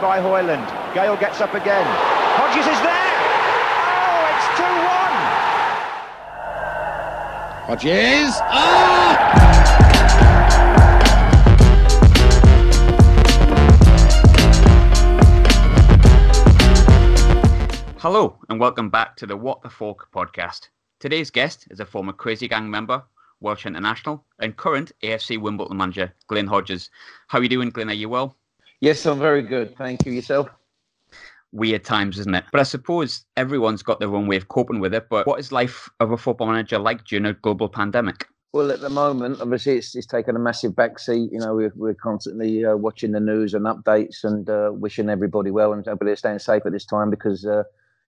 By Hoyland. Gale gets up again. Hodges is there. Oh, it's 2 1. Hodges. Ah! Hello, and welcome back to the What the Fork podcast. Today's guest is a former Crazy Gang member, Welsh international, and current AFC Wimbledon manager, Glyn Hodges. How are you doing, Glenn? Are you well? Yes, I'm very good. Thank you. Yourself? Weird times, isn't it? But I suppose everyone's got their own way of coping with it. But what is life of a football manager like during a global pandemic? Well, at the moment, obviously, it's, it's taken a massive backseat. You know, we're, we're constantly uh, watching the news and updates and uh, wishing everybody well and everybody staying safe at this time because uh,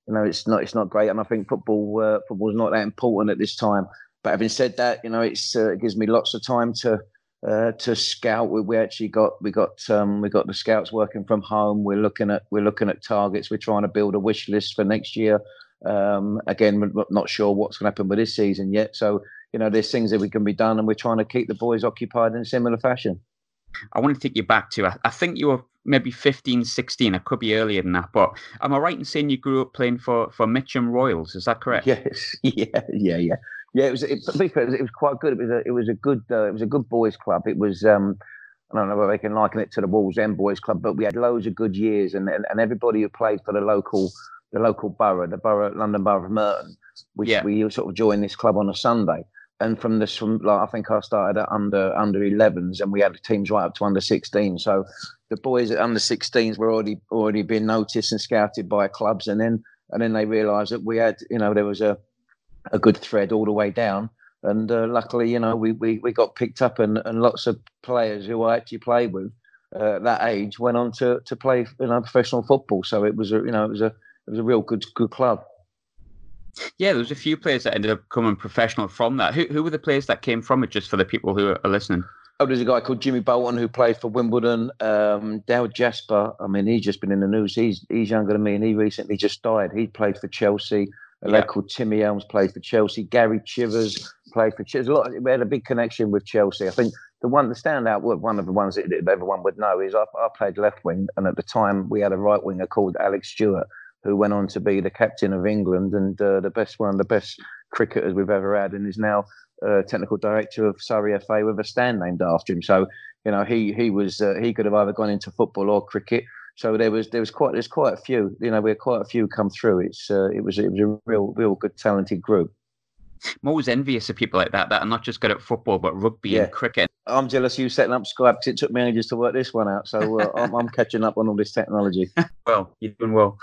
you know it's not it's not great. And I think football uh, football is not that important at this time. But having said that, you know, it's uh, it gives me lots of time to uh, to scout. We, we actually got we got um, we got the scouts working from home. We're looking at we're looking at targets. We're trying to build a wish list for next year. Um, again, we're not sure what's going to happen with this season yet. So you know, there's things that we can be done, and we're trying to keep the boys occupied in a similar fashion. I want to take you back to, I think you were maybe 15, 16. It could be earlier than that. But am I right in saying you grew up playing for, for Mitcham Royals? Is that correct? Yes. Yeah, yeah, yeah. Yeah, it was. It, it was quite good. It was a. It was a good. Uh, it was a good boys' club. It was. Um, I don't know whether they can liken it to the Wolves End Boys Club, but we had loads of good years, and, and, and everybody who played for the local the local borough, the borough London Borough of Merton, which yeah. we sort of joined this club on a Sunday. And from this, from like I think I started at under under 11s, and we had teams right up to under 16. So the boys at under 16s were already already being noticed and scouted by clubs, and then and then they realised that we had, you know, there was a a good thread all the way down. And uh, luckily, you know, we, we, we got picked up, and, and lots of players who I actually played with uh, at that age went on to, to play you know professional football. So it was a you know it was a it was a real good good club. Yeah, there was a few players that ended up coming professional from that. Who who were the players that came from it? Just for the people who are listening. Oh, there's a guy called Jimmy Bolton who played for Wimbledon. Um, Dale Jasper. I mean, he's just been in the news. He's he's younger than me, and he recently just died. He played for Chelsea. A lad called Timmy Elmes played for Chelsea. Gary Chivers played for Chelsea. A lot. we had a big connection with Chelsea. I think the one, the standout, one of the ones that everyone would know is I, I played left wing, and at the time we had a right winger called Alec Stewart, who went on to be the captain of England and uh, the best one of the best cricketers we've ever had, and is now uh, technical director of Surrey FA with a stand named after him. So you know he he was uh, he could have either gone into football or cricket. So there was there was quite there's quite a few. You know, we had quite a few come through. It's uh, it was it was a real real good talented group. I'm always envious of people like that that are not just good at football but rugby yeah. and cricket. I'm jealous of you setting up Skype because it took me ages to work this one out. So uh, I'm, I'm, catching up on all this technology. well, you're doing well.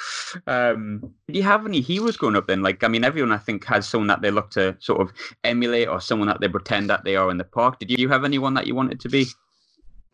Um, do you have any heroes growing up then? Like, I mean, everyone I think has someone that they look to sort of emulate or someone that they pretend that they are in the park. Did you have anyone that you wanted to be?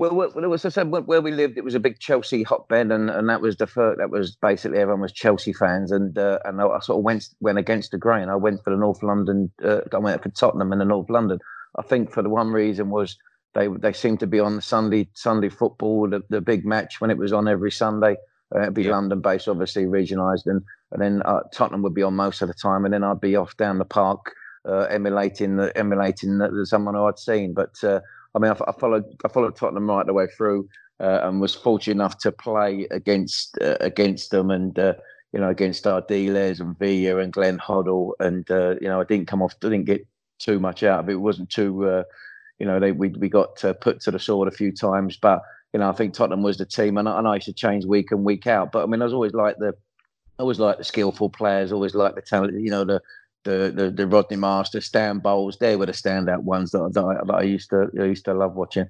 Well, well, it was I said where we lived. It was a big Chelsea hotbed, and, and that was the first. That was basically everyone was Chelsea fans, and uh, and I, sort of went went against the grain. I went for the North London. Uh, I went for Tottenham and the North London. I think for the one reason was they they seemed to be on the Sunday Sunday football, the, the big match when it was on every Sunday. Uh, it'd be yeah. London based, obviously regionalised, and and then uh, Tottenham would be on most of the time, and then I'd be off down the park uh, emulating the, emulating the, someone who I'd seen. But uh, I mean, I, I, followed I followed Tottenham right the way through, uh, and was fortunate enough to play against uh, against them, and uh, you know against Ardiles and Villa and Glenn Hoddle, and uh, you know I didn't come off, didn't get too much out of it. It wasn't too, uh, you know, they we we got put to the sword a few times, but you know I think Tottenham was the team, and I, and I used to change week and week out. But I mean, I was always like the I always like the skillful players, always like the talent, you know, the the the, the Rodney Marsh, Stan Bowles. They were the standout ones that, that, I, that I used to I used to love watching.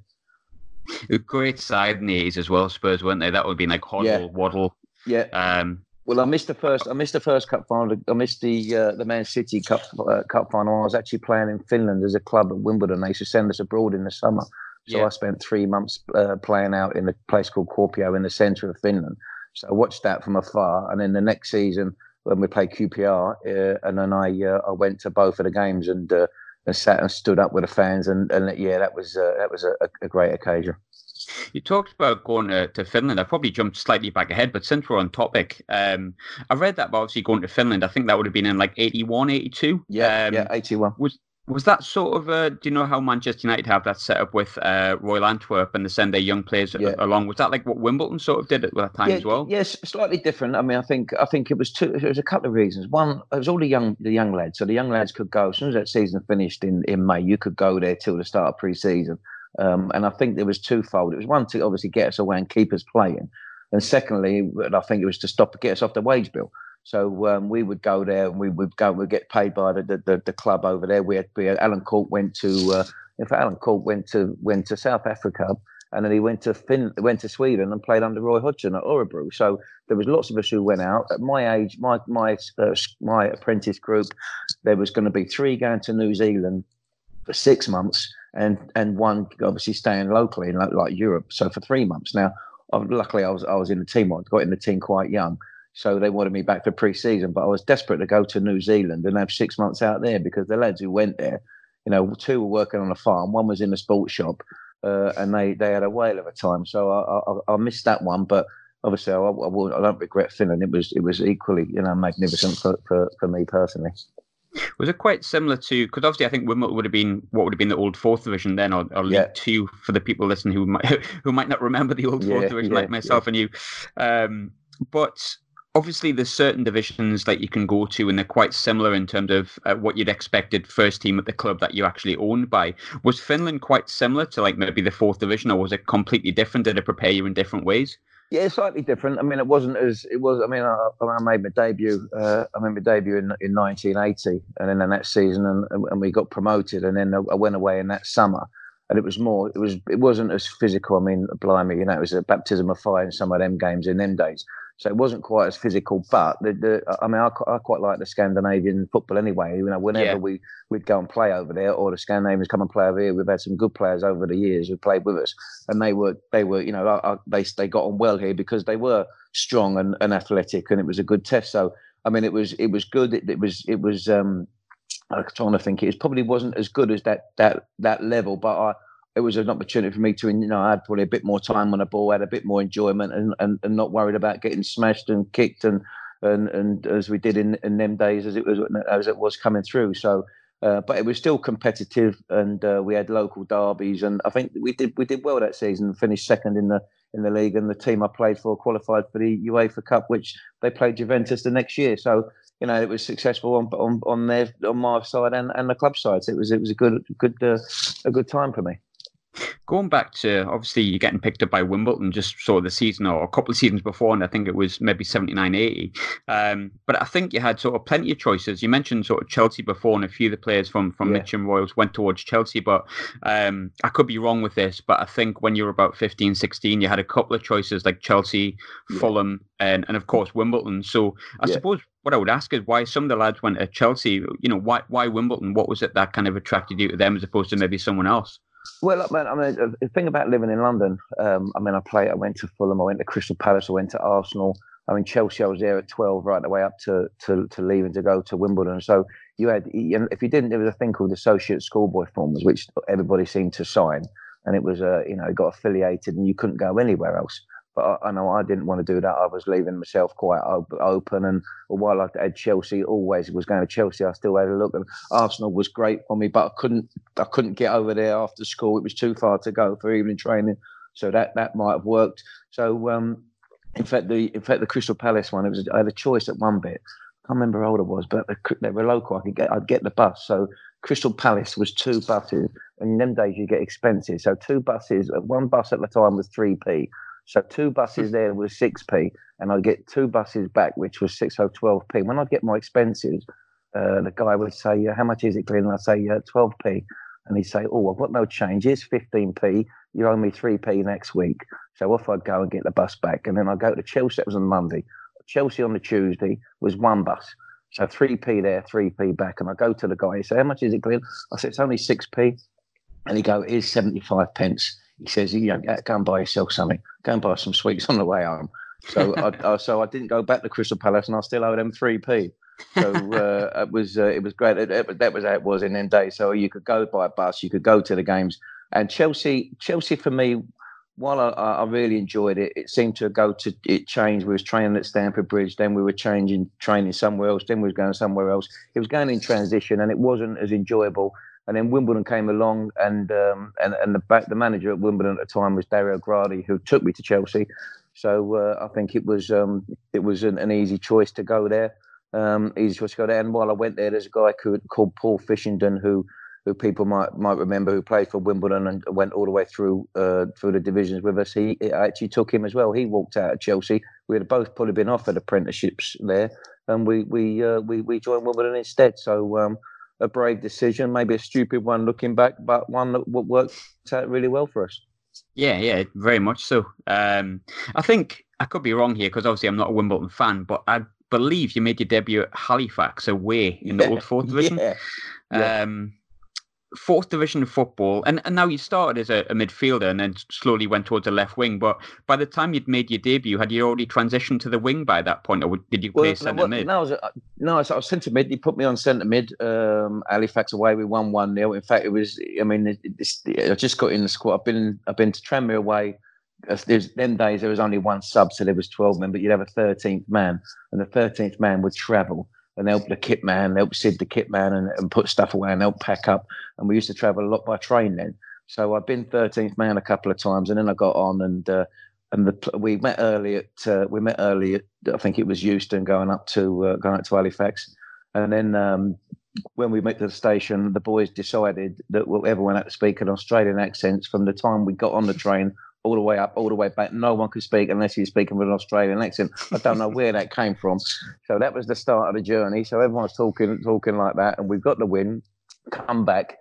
A great side in the 80s as well, Spurs, weren't they? That would be like Hoddle, yeah. Waddle. Yeah. Um, well, I missed the first. I missed the first cup final. I missed the uh, the Man City Cup uh, Cup final. I was actually playing in Finland as a club at Wimbledon. They used to send us abroad in the summer, so yeah. I spent three months uh, playing out in a place called Kuopio in the centre of Finland. So I watched that from afar, and then the next season when we played QPR, uh, and then I uh, I went to both of the games and uh, and sat and stood up with the fans, and, and yeah, that was uh, that was a, a, great occasion. You talked about going to, to Finland. I probably jumped slightly back ahead, but since we're on topic, um, I read that about obviously going to Finland. I think that would have been in like 81, 82. Yeah, um, yeah, 81. Was Was that sort of uh, do you know how Manchester United have that set up with uh, Royal Antwerp and they send their young players yeah. along? Was that like what Wimbledon sort of did at that time yeah, as well? Yes, slightly different. I mean, I think I think it was two. It was a couple of reasons. One, it was all the young the young lads. So the young lads could go as soon as that season finished in, in May. You could go there till the start of pre-season. Um, and I think there was twofold. It was one to obviously get us away and keep us playing, and secondly, I think it was to stop get us off the wage bill. So um, we would go there and we would go. We'd get paid by the, the, the club over there. We had, we had Alan Cork went to. Uh, fact, Alan Cork went to went to South Africa, and then he went to Fin, went to Sweden and played under Roy Hodgson at Örebro. So there was lots of us who went out. At my age, my my uh, my apprentice group, there was going to be three going to New Zealand for six months, and and one obviously staying locally in like, like Europe. So for three months. Now, luckily, I was I was in the team. I got in the team quite young. So they wanted me back for pre-season, but I was desperate to go to New Zealand and have six months out there because the lads who went there, you know, two were working on a farm, one was in a sports shop, uh, and they they had a whale of a time. So I, I, I missed that one, but obviously I, I, I, don't regret Finland. It was it was equally you know magnificent for, for, for me personally. Was it quite similar to? Because obviously, I think Wimbledon would have been what would have been the old fourth division then, or, or League yeah. Two for the people listening who might who might not remember the old fourth yeah, division, yeah, like myself and you. Um, but obviously there's certain divisions that you can go to and they're quite similar in terms of uh, what you'd expected first team at the club that you actually owned by was finland quite similar to like maybe the fourth division or was it completely different did it prepare you in different ways yeah, slightly different. I mean, it wasn't as it was. I mean, I, I made my debut. Uh, I made my debut in, in 1980, and then the next season, and, and we got promoted. And then I went away in that summer, and it was more. It was. It wasn't as physical. I mean, blimey, you know, it was a baptism of fire in some of them games in them days. So it wasn't quite as physical, but the, the I mean, I, I, quite like the Scandinavian football anyway. You know, whenever yeah. we we'd go and play over there, or the Scandinavians come and play over here, we've had some good players over the years who played with us, and they were they were you know they they got on well here because they were strong and, and athletic, and it was a good test. So I mean, it was it was good. It, it was it was. um I'm trying to think. It probably wasn't as good as that that that level, but I it was an opportunity for me to, you know, I had probably a bit more time on the ball, had a bit more enjoyment, and, and, and not worried about getting smashed and kicked and and and as we did in, in them days as it was as it was coming through. So, uh, but it was still competitive, and uh, we had local derbies, and I think we did we did well that season, finished second in the in the league, and the team I played for qualified for the UEFA Cup, which they played Juventus the next year. So you know, it was successful on on on their on my side and, and the club side. So it was it was a good good uh, a good time for me. Going back to obviously you're getting picked up by Wimbledon just sort of the season or a couple of seasons before, and I think it was maybe 79 80. Um, but I think you had sort of plenty of choices. You mentioned sort of Chelsea before, and a few of the players from, from yeah. Mitcham Royals went towards Chelsea. But um, I could be wrong with this, but I think when you were about 15, 16, you had a couple of choices like Chelsea, yeah. Fulham, and, and of course Wimbledon. So I yeah. suppose what I would ask is why some of the lads went to Chelsea. You know, why why Wimbledon? What was it that kind of attracted you to them as opposed to maybe someone else? Well, man, I mean, the thing about living in London, um, I mean, I played, I went to Fulham, I went to Crystal Palace, I went to Arsenal. I mean, Chelsea, I was there at 12, right the way up to, to, to leaving to go to Wimbledon. So you had, if you didn't, there was a thing called associate schoolboy forms, which everybody seemed to sign. And it was, uh, you know, it got affiliated and you couldn't go anywhere else. But I, I, know I didn't want to do that. I was leaving myself quite open. And while I had Chelsea, always was going to Chelsea. I still had a look. And Arsenal was great for me, but I couldn't. I couldn't get over there after school. It was too far to go for evening training. So that that might have worked. So um, in fact, the in fact the Crystal Palace one, it was I had a choice at one bit. I can't remember how old I was, but they were local. I could get I'd get the bus. So Crystal Palace was two buses, and in them days you get expensive. So two buses, one bus at the time was three p. So two buses there was 6p, and I'd get two buses back, which was 6 or 12p. When I'd get my expenses, uh, the guy would say, How much is it, Glyn? And I'd say, uh, 12p. And he'd say, Oh, I've got no change. Here's 15p. You owe me 3p next week. So off I'd go and get the bus back. And then I'd go to Chelsea. That was on Monday. Chelsea on the Tuesday was one bus. So 3p there, 3p back. And I go to the guy. He said, How much is it, Glyn? I said, It's only 6p. And he go, Here's 75 pence. He says, you know, go and buy yourself something. Go and buy some sweets on the way home. So I, so I didn't go back to Crystal Palace, and I still owe them three p. So uh, it was uh, it was great. It, it, that was how it was in them days. So you could go by bus, you could go to the games, and Chelsea Chelsea for me. While I, I really enjoyed it, it seemed to go to it changed. We was training at Stamford Bridge, then we were changing training somewhere else, then we was going somewhere else. It was going in transition, and it wasn't as enjoyable And then Wimbledon came along, and um, and and the back, the manager at Wimbledon at the time was Dario Gradi, who took me to Chelsea. So uh, I think it was um, it was an, an, easy choice to go there. Um, easy choice to go there. And while I went there, there's a guy called, Paul Fishenden who who people might might remember who played for Wimbledon and went all the way through uh, through the divisions with us. He actually took him as well. He walked out of Chelsea. We had both probably been offered apprenticeships there, and we we uh, we we joined Wimbledon instead. So um, a brave decision, maybe a stupid one looking back, but one that worked out really well for us. Yeah, yeah, very much so. Um, I think I could be wrong here because obviously I'm not a Wimbledon fan, but I believe you made your debut at Halifax away in the old fourth division. Yeah. yeah. Um, fourth division football, and, and now you started as a, a, midfielder and then slowly went towards a left wing. But by the time you'd made your debut, had you already transitioned to the wing by that point, or did you play well, centre well, mid? No, I was, no, I was, centre mid. He put me on centre mid. Um, Halifax away, we won one 0 In fact, it was. I mean, it, it, I just got in the squad. I've been I've been to Tranmere away. There's them days there was only one sub, so there was twelve men, but you'd have a thirteenth man, and the thirteenth man would travel and help the kit man, help Sid the kit man, and, and put stuff away and help pack up. And we used to travel a lot by train then. So I've been 13th man a couple of times, and then I got on and uh, and the, we met early at uh, we met early at I think it was Euston going up to uh, going up to Halifax, and then um, when we met to the station, the boys decided that everyone had to speak an Australian accents from the time we got on the train all the way up, all the way back. No one could speak unless you're speaking with an Australian accent. I don't know where that came from. So that was the start of the journey. So everyone's talking, talking like that, and we've got the win. Come back,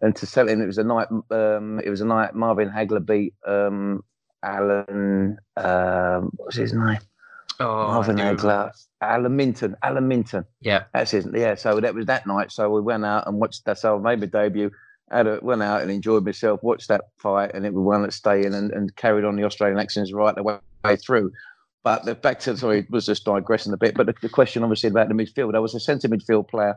and to sell it, it was a night. Um, it was a night. Marvin Hagler beat um, Alan. Um, what was his name? Oh, Marvin Hagler. Alan Minter. Alan Minter. Yeah, that's his. Yeah. So that was that night. So we went out and watched. That's our maybe debut had a, went out and enjoyed myself, watched that fight, and it was one that stayed in and, and carried on the Australian accents right the way, through. But the back to sorry, was just digressing a bit. But the, the, question obviously about the midfield, I was a centre midfield player,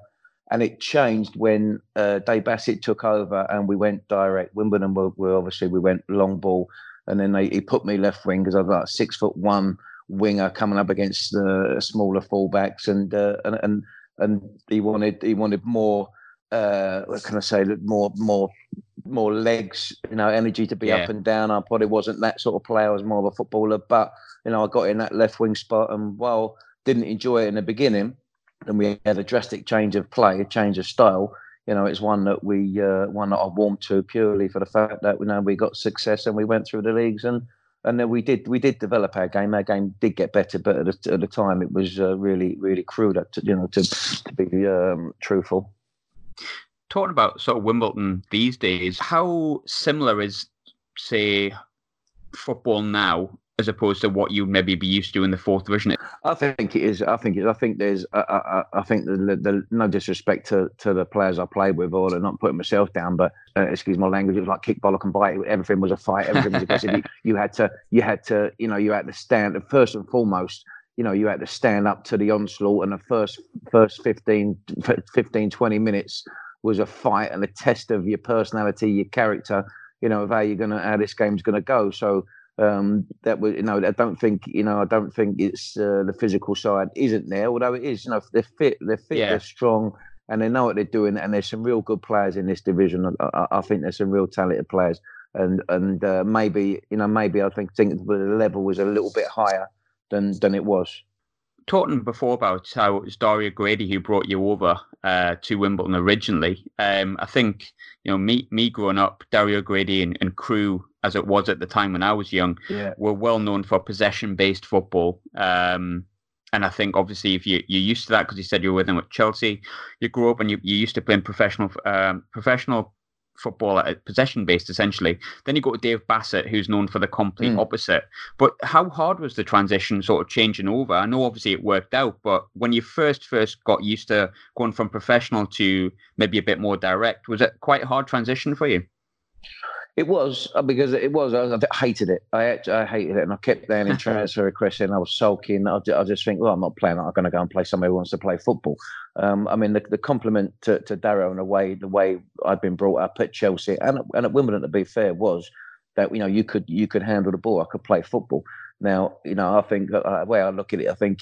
and it changed when uh, Dave Bassett took over and we went direct. Wimbledon were, were obviously we went long ball, and then they, he put me left wing because I was like six foot one winger coming up against the smaller fullbacks, and uh, and and and he wanted he wanted more uh, what can I say, more more more legs, you know, energy to be yeah. up and down. I probably wasn't that sort of player. I was more of a footballer, but you know, I got in that left wing spot, and while didn't enjoy it in the beginning, and we had a drastic change of play, a change of style. You know, it's one that we uh, one that I warmed to purely for the fact that you know we got success and we went through the leagues and and then we did we did develop our game. Our game did get better, but at the, at the time it was uh, really really crude. To, you know, to to be um, truthful talking about sort of Wimbledon these days, how similar is, say, football now as opposed to what you maybe be used to in the fourth division? I think it is. I think it, I think there's. I, I, I think the, the, the, no disrespect to, to the players I played with, or not putting myself down, but uh, excuse my language. It was like kick, bollock, and bite. Everything was a fight. Everything was aggressive. you, you had to. You had to. You know. You had to stand. First and foremost, you know, you had to stand up to the onslaught, and the first first 15, 15 20 minutes was a fight and a test of your personality, your character, you know, of how you're gonna how this game's gonna go. So um, that was, you know, I don't think, you know, I don't think it's uh, the physical side isn't there, although it is. You know, they're fit, they're fit, yeah. they're strong, and they know what they're doing. And there's some real good players in this division. I, I think there's some real talented players, and and uh, maybe, you know, maybe I think think the level was a little bit higher than than it was talking before about how it was Dario Gradi who brought you over uh, to Wimbledon originally. Um, I think you know me me growing up, Dario Gradi and, and, Crewe, as it was at the time when I was young, yeah. were well known for possession based football. Um, and I think obviously if you you're used to that because you said you were with them at Chelsea, you grew up and you you used to playing professional um, professional football at possession based essentially. Then you go to Dave Bassett, who's known for the complete mm. opposite. But how hard was the transition sort of changing over? I know obviously it worked out, but when you first first got used to going from professional to maybe a bit more direct, was it quite a hard transition for you? It was uh, because it was. I, hated it. I I hated it, and I kept down in transfer requests, and I was sulking. I, I just think, well, I'm not playing. I'm going to go and play somebody who wants to play football. Um, I mean, the, the compliment to, to Dario in a way, the way I'd been brought up at Chelsea and and at Wimbledon, to be fair, was that you know you could you could handle the ball. I could play football. Now, you know, I think uh, the way I look at it, I think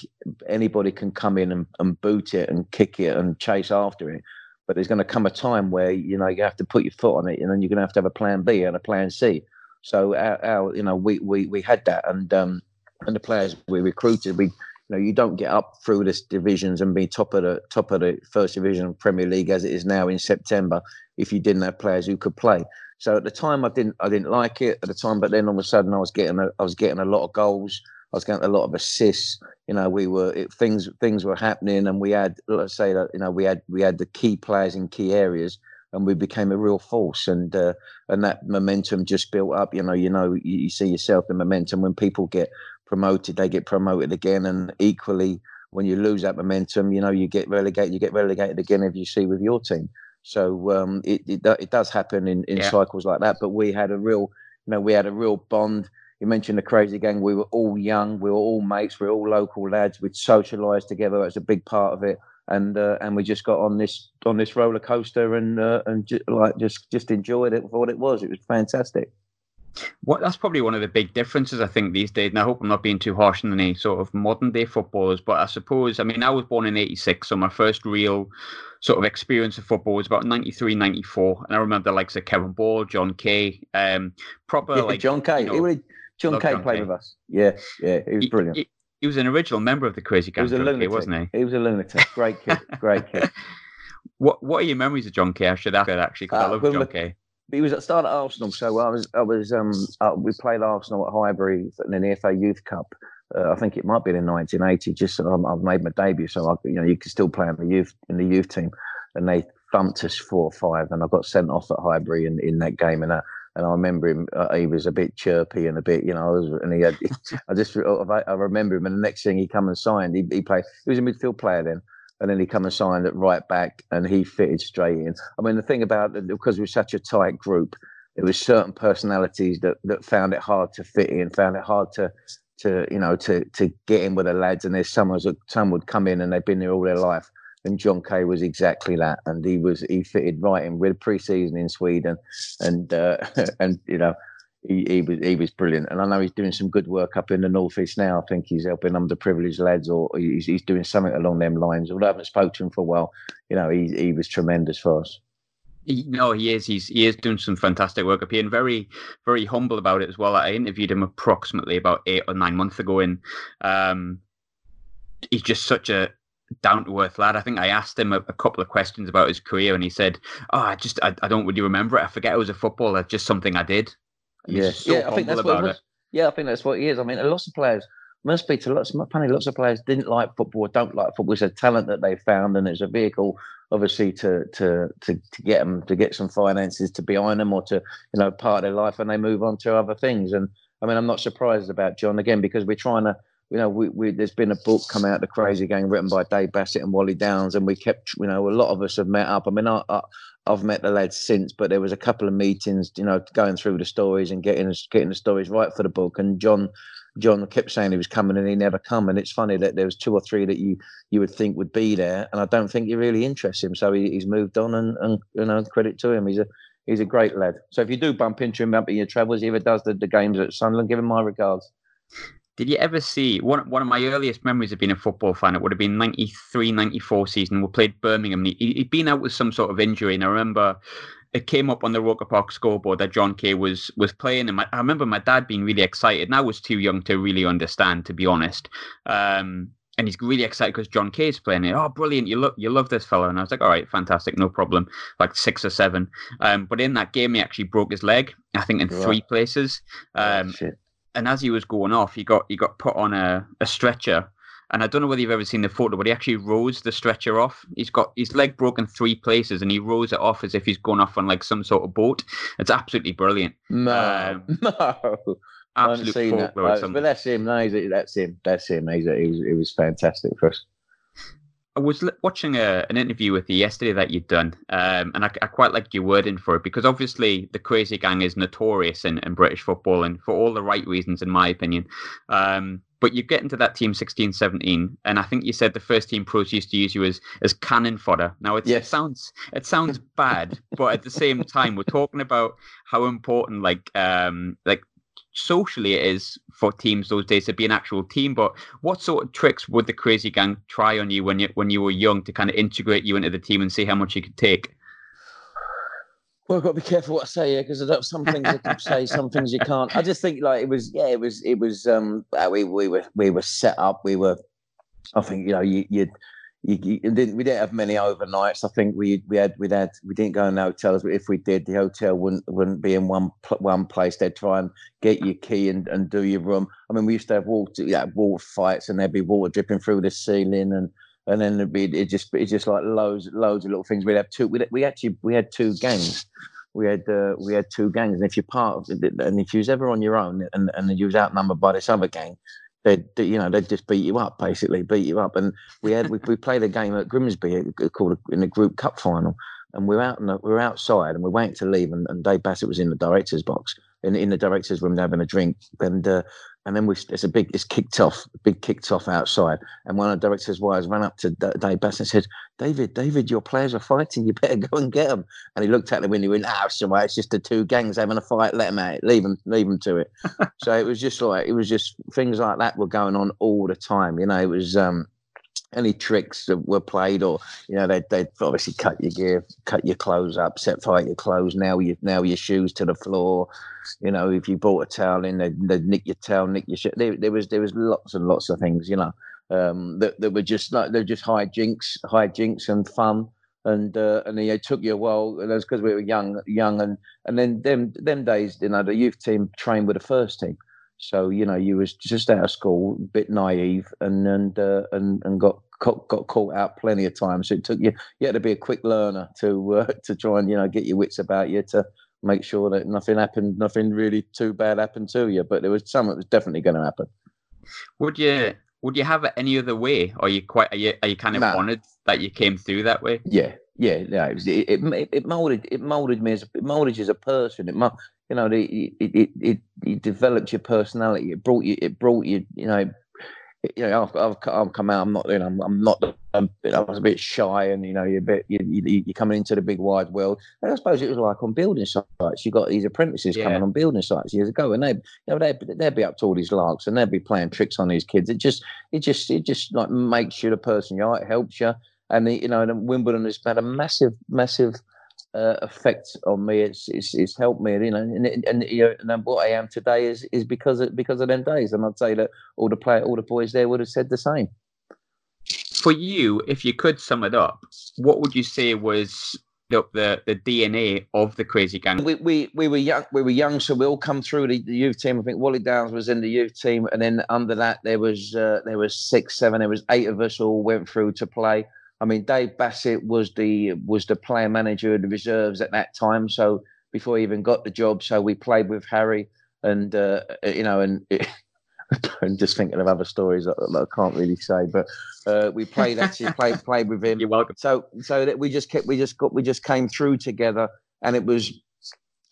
anybody can come in and, and boot it and kick it and chase after it. But there's going to come a time where you know you have to put your foot on it, and then you're going to have to have a plan B and a plan C. So our, our you know we we we had that, and um and the players we recruited, we you know you don't get up through this divisions and be top of the top of the first division Premier League as it is now in September if you didn't have players who could play. So at the time I didn't I didn't like it at the time, but then all of a sudden I was getting a, I was getting a lot of goals. I was getting a lot of assists. You know, we were it, things things were happening, and we had let's say that you know we had we had the key players in key areas, and we became a real force. And uh, and that momentum just built up. You know, you know, you, you see yourself the momentum when people get promoted, they get promoted again, and equally when you lose that momentum, you know, you get relegated. You get relegated again, if you see with your team. So um, it, it it does happen in in yeah. cycles like that. But we had a real, you know, we had a real bond you mentioned the crazy gang. We were all young. We were all mates. We were all local lads. We'd socialised together. That's a big part of it. And uh, and we just got on this on this roller coaster and uh, and ju- like just just enjoyed it for what it was. It was fantastic. What that's probably one of the big differences I think these days. And I hope I'm not being too harsh on any sort of modern day footballers, but I suppose I mean I was born in '86, so my first real sort of experience of football was about 93, 94. and I remember the likes of Kevin Ball, John Kay, um, proper yeah, like John Kay. You know, John Kay played with us. Yeah, yeah, he was brilliant. He, he, was an original member of the Crazy Gang. He was a lunatic, wasn't he? He was a lunatic. Great kid. Great kid. what What are your memories of John Kay? I should ask that actually because uh, I love John Kay. He was at start at Arsenal, so I was I was um uh, we played Arsenal at Highbury in the FA Youth Cup. Uh, I think it might be in 1980. Just um, I've made my debut, so I, you know you can still play in the youth in the youth team, and they thumped us four or five, and I got sent off at Highbury in, in that game, and that and I remember him. Uh, he was a bit chirpy and a bit, you know. And he had, I just, I remember him. And the next thing he come and signed, he, he played. He was a midfield player then, and then he come and signed at right back, and he fitted straight in. I mean, the thing about it, because we were such a tight group, it was certain personalities that that found it hard to fit in, found it hard to to you know to to get in with the lads. And there's some some would come in and they've been there all their life and John Kay was exactly that, and he was he fitted right in with pre-season in Sweden, and uh, and you know he, he was he was brilliant, and I know he's doing some good work up in the northeast now. I think he's helping underprivileged lads, or he's, he's doing something along them lines. Although I haven't spoken to him for a while, you know he he was tremendous for us. He, no, he is. He's he is doing some fantastic work up here, and very very humble about it as well. I interviewed him approximately about eight or nine months ago, and um, he's just such a down to earth lad. I think I asked him a, a, couple of questions about his career, and he said, "Oh, I just I, I don't really remember it. I forget it was a footballer. Just something I did." yeah, so yeah. I think that's what. It yeah, I think that's what he is. I mean, lots of players must be to lots. Apparently, lots of players didn't like football, don't like football. It's a talent that they found, and it's a vehicle, obviously, to to to to get them to get some finances to behind them, or to you know part of their life, and they move on to other things. And I mean, I'm not surprised about John again because we're trying to you know, we, we, there's been a book come out, The Crazy Gang, written by Dave Bassett and Wally Downes, and we kept, you know, a lot of us have met up. I mean, I, I, have met the lads since, but there was a couple of meetings, you know, going through the stories and getting getting the stories right for the book. And John, John kept saying he was coming, and he never come. And it's funny that there was two or three that you you would think would be there, and I don't think you really interest him. So he, he's moved on, and, and you know, credit to him. He's a he's a great lad. So if you do bump into him up in your travels, he ever does the, the games at Sunderland, give him my regards. Did you ever see one one of my earliest memories of being a football fan? It would have been 93, 94 season. We played Birmingham. He, had been out with some sort of injury, and I remember it came up on the Roker Park scoreboard that John Kay was was playing, and my, I remember my dad being really excited. And I was too young to really understand, to be honest. Um, and he's really excited because John Kay's playing it. Oh, brilliant! You love you love this fellow, and I was like, all right, fantastic, no problem. Like six or seven. Um, but in that game, he actually broke his leg. I think in three places. Oh, um, oh, and as he was going off, he got he got put on a, a stretcher. And I don't know whether you've ever seen the photo, but he actually rose the stretcher off. He's got his leg broken three places, and he rose it off as if he's going off on like some sort of boat. It's absolutely brilliant. No, um, no, absolute folklore. That. but that's him. No, that's him. That's him. He's was it was fantastic for us. I was watching a, an interview with you yesterday that you'd done, um, and I, I, quite liked your wording for it because obviously the Crazy Gang is notorious in, in British football and for all the right reasons, in my opinion. Um, but you get into that team 16 17, and I think you said the first team pros used to use you as, as cannon fodder. Now, yes. it sounds it sounds bad, but at the same time, we're talking about how important like um, like socially it is for teams those days to be an actual team. But what sort of tricks would the Crazy Gang try on you when you when you were young to kind of integrate you into the team and see how much you could take? Well, I've got to be careful what I say here because some things I can say, some things you can't. I just think like it was, yeah, it was, it was. Um, uh, we we were we were set up. We were, I think you know, you you you, you didn't we didn't have many overnights. I think we we had we had we didn't go in hotels, but if we did, the hotel wouldn't wouldn't be in one one place. They'd try and get your key and, and do your room. I mean, we used to have water yeah water fights, and there'd be water dripping through the ceiling and and then it'd be it just it's just like loads loads of little things. We'd have two. We we actually we had two gangs. We had uh, we had two gangs, and if you're part of and if you was ever on your own, and and you was outnumbered by this other gang, they'd you know they'd just beat you up, basically beat you up. And we had we, we played a game at Grimsby called in the Group Cup final, and we are out the, we are outside, and we are waiting to leave, and, and Dave Bassett was in the director's box, in in the director's room having a drink, and uh, and then we it's a big it's kicked off, big kicked off outside, and one of the director's wives ran up to Dave Bassett and said, "David, David, your players are fighting. You better go and get them." And he looked at the window and went, "Ah, oh, it's just the two gangs having a fight. Let them out. Leave them, leave them to it." so it was just like it was just things like that were going on all the time. You know, it was um, any tricks that were played, or you know, they'd, they'd obviously cut your gear, cut your clothes up, set fire to your clothes, nail your nail your shoes to the floor. You know, if you brought a towel in, they'd, they'd nick your towel, nick your shit. There, there was there was lots and lots of things, you know, um, that that were just like they're just high jinks, high jinks and fun. And uh, and it took you a while, and that's because we were young, young, and and then them them days, you know, the youth team trained with the first team. So you know, you was just out of school, a bit naive, and and uh, and and got got caught out plenty of times. So it took you you had to be a quick learner to uh, to try and you know get your wits about you to make sure that nothing happened, nothing really too bad happened to you. But there was some that was definitely going to happen. Would you would you have it any other way? Or are you quite are you, are you kind of nah. honored that you came through that way? Yeah, yeah, yeah. It, was, it, it, it molded it molded me as it molded you as a person. It you know, it, it, it, it, developed your personality. It brought you, it brought you, you know, you know, I've, I've, I've come out. I'm not, you know, I'm, I'm not. I'm, I was a bit shy, and you know, you're a bit. You, you, you're coming into the big wide world. And I suppose it was like on building sites. You got these apprentices yeah. coming on building sites years ago, and they, you know, they they'd be up to all these larks, and they'd be playing tricks on these kids. It just, it just, it just like makes you the person you are. It helps you, and the, you know, and Wimbledon has had a massive, massive uh, effect on me. It's, it's it's helped me, you know, and and, you know, and what I am today is is because of because of them days. And I'd say that all the play, all the boys there would have said the same. For you, if you could sum it up, what would you say was the the, the DNA of the Crazy Gang? We, we we were young. We were young, so we all come through the, the youth team. I think Wally Downes was in the youth team, and then under that there was uh, there was six, seven. There was eight of us all went through to play. I mean, Dave Bassett was the was the player manager of the reserves at that time. So before he even got the job, so we played with Harry, and uh, you know, and it, I'm just thinking of other stories that, that I can't really say, but uh, we played actually played played with him. You're welcome. So so that we just kept we just got we just came through together, and it was.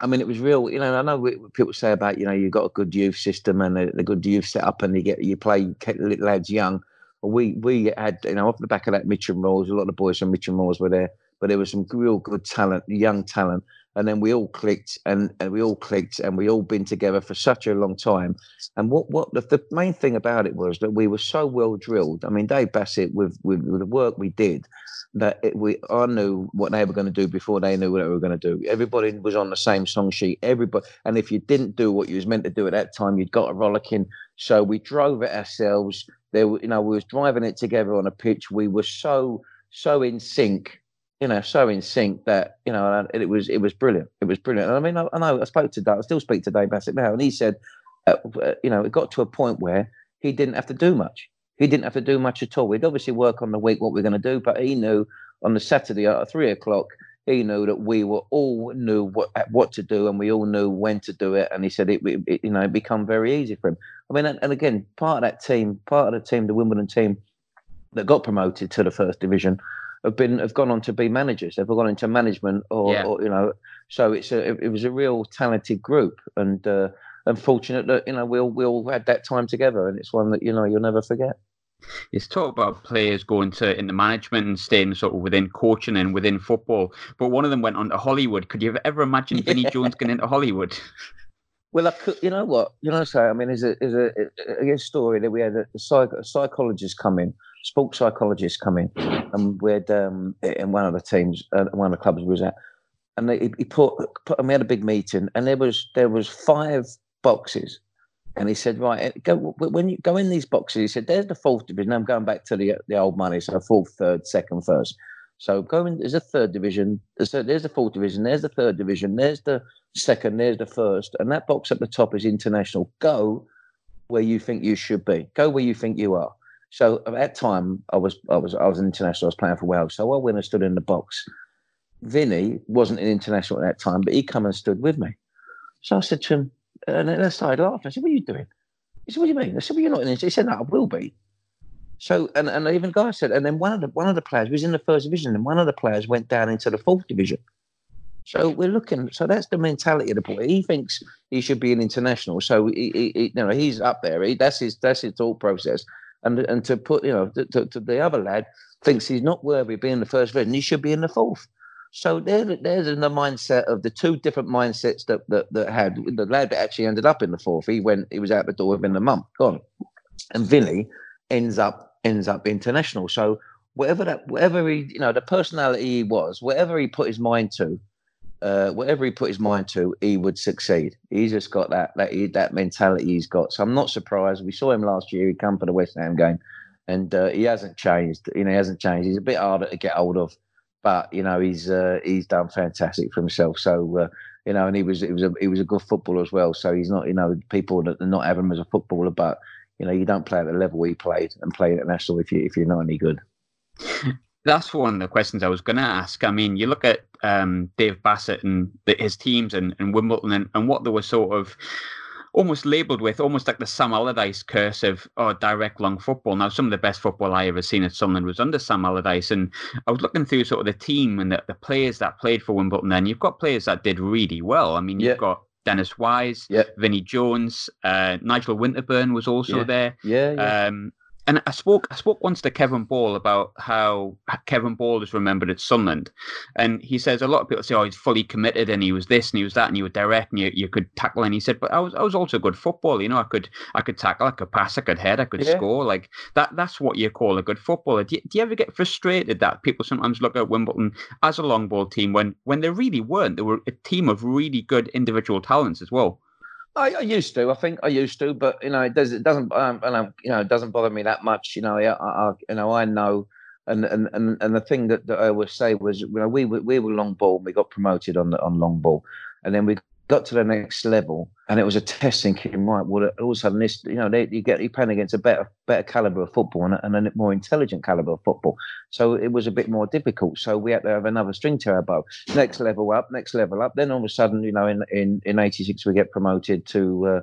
I mean, it was real. You know, I know people say about you know you've got a good youth system and a, a good youth set up, and you get you play little lads young we we had you know off the back of that Mitcham Royals, a lot of boys from Mitcham Royals were there, but there was some real good talent, young talent, and then we all clicked and, and we all clicked and we all been together for such a long time. And what what the, the main thing about it was that we were so well drilled. I mean, Dave Bassett with with, with the work we did. That it, we, I knew what they were going to do before they knew what they were going to do. Everybody was on the same song sheet. Everybody, and if you didn't do what you was meant to do at that time, you'd got a rollicking. So we drove it ourselves there, you know, we was driving it together on a pitch. We were so so in sync, you know, so in sync that you know it was it was brilliant. It was brilliant. And I mean, I, I know I spoke to Dave. I still speak to Dave Bassett now, and he said, uh, uh, you know, it got to a point where he didn't have to do much. He didn't have to do much at all. We'd obviously work on the week what we're going to do, but he knew on the Saturday at three o'clock he knew that we were all knew what what to do and we all knew when to do it and he said it, it you know it become very easy for him. I mean and, and, again part of that team part of the team the wimbledon team that got promoted to the first division have been have gone on to be managers. They've gone into management or, yeah. or you know so it's a it, it, was a real talented group and uh unfortunate that you know we all we all had that time together and it's one that you know you'll never forget it's talk about players going to into management and staying sort of within coaching and within football. But one of them went on to Hollywood. Could you have ever imagined Vinnie Jones going into Hollywood? Well, I could, you know what? You know, so I mean, there's a, there's a, a, story that we had a, psych, a psychologist come in, sports psychologist come in, and we had um, in one of the teams, uh, one of the clubs we was at, and they, he put, put, and we had a big meeting, and there was there was five boxes, and he said, right, eh, go when you go in these boxes, he said, there's the fourth division. I'm going back to the the old money, so fourth, third, second, first. So going, there's a third division, So there's the fourth division, there's the third division, there's the second, there's the first, and that box at the top is international. Go where you think you should be. Go where you think you are. So at that time, I was I was I was an international. I was playing for Wales. So I went and stood in the box. Vinnie wasn't an international at that time, but he come and stood with me. So I said to him, and then I started laughing. I said, "What are you doing?" He said, "What do you mean?" I said, "Well, you're not in." It. He said, "No, I will be." So and and even guy said, and then one of the one of the players was in the first division, and one of the players went down into the fourth division. So we're looking. So that's the mentality of the boy. He thinks he should be an international. So he, he, he you know, he's up there. He, that's his that's his thought process. And and to put, you know, to, to, to the other lad thinks he's not worthy of being in the first division. He should be in the fourth. So there, there's in the mindset of the two different mindsets that, that that had the lad that actually ended up in the fourth. He went, he was out the door within a month, gone, and Vinnie ends up ends up international. So whatever that, whatever he, you know, the personality he was, whatever he put his mind to, uh, whatever he put his mind to, he would succeed. He's just got that that that mentality he's got. So I'm not surprised. We saw him last year. He come for the West Ham game, and uh, he hasn't changed. You know, he hasn't changed. He's a bit harder to get hold of, but you know, he's uh, he's done fantastic for himself. So. Uh, you know, and he was he was a he was a good footballer as well. So he's not, you know, people that not have him as a footballer, but you know, you don't play at the level he played and play at national if you if you're not any good. That's one of the questions I was going to ask. I mean, you look at um, Dave Bassett and his teams and, and Wimbledon and, and what they were sort of almost labelled with, almost like the Sam Allardyce curse of oh, direct long football. Now, some of the best football I ever seen at Sunderland was under Sam Allardyce, and I was looking through sort of the team and the, the players that played for Wimbledon. Then you've got players that did really well. I mean, you've yeah. got Dennis Wise, yeah. Vinnie Jones, uh, Nigel Winterburn was also yeah. there. Yeah, yeah. Um, and I spoke I spoke once to Kevin Ball about how Kevin Ball is remembered at Sunderland, and he says a lot of people say, "Oh, he's fully committed, and he was this, and he was that, and you were direct, and you, you could tackle." And he said, "But I was I was also good footballer. You know, I could I could tackle, I could pass, I could head, I could yeah. score. Like that. That's what you call a good footballer. Do you, do you ever get frustrated that people sometimes look at Wimbledon as a long ball team when when they really weren't? They were a team of really good individual talents as well." I, I, used to. I think I used to, but you know, it does. It doesn't. Um, you know, it doesn't bother me that much. You know, I, I you know, I know. And and and, and the thing that, that I always say was, you know, we were we were long ball. And We got promoted on the on long ball, and then we got to the next level, and it was a test thinking, right, well, all of a sudden this, you know, they, you get you're playing against a better better caliber of football and a, and a more intelligent caliber of football. So it was a bit more difficult. So we had to have another string to our bow. Next level up, next level up. Then all of a sudden, you know, in in in '86 we get promoted to uh,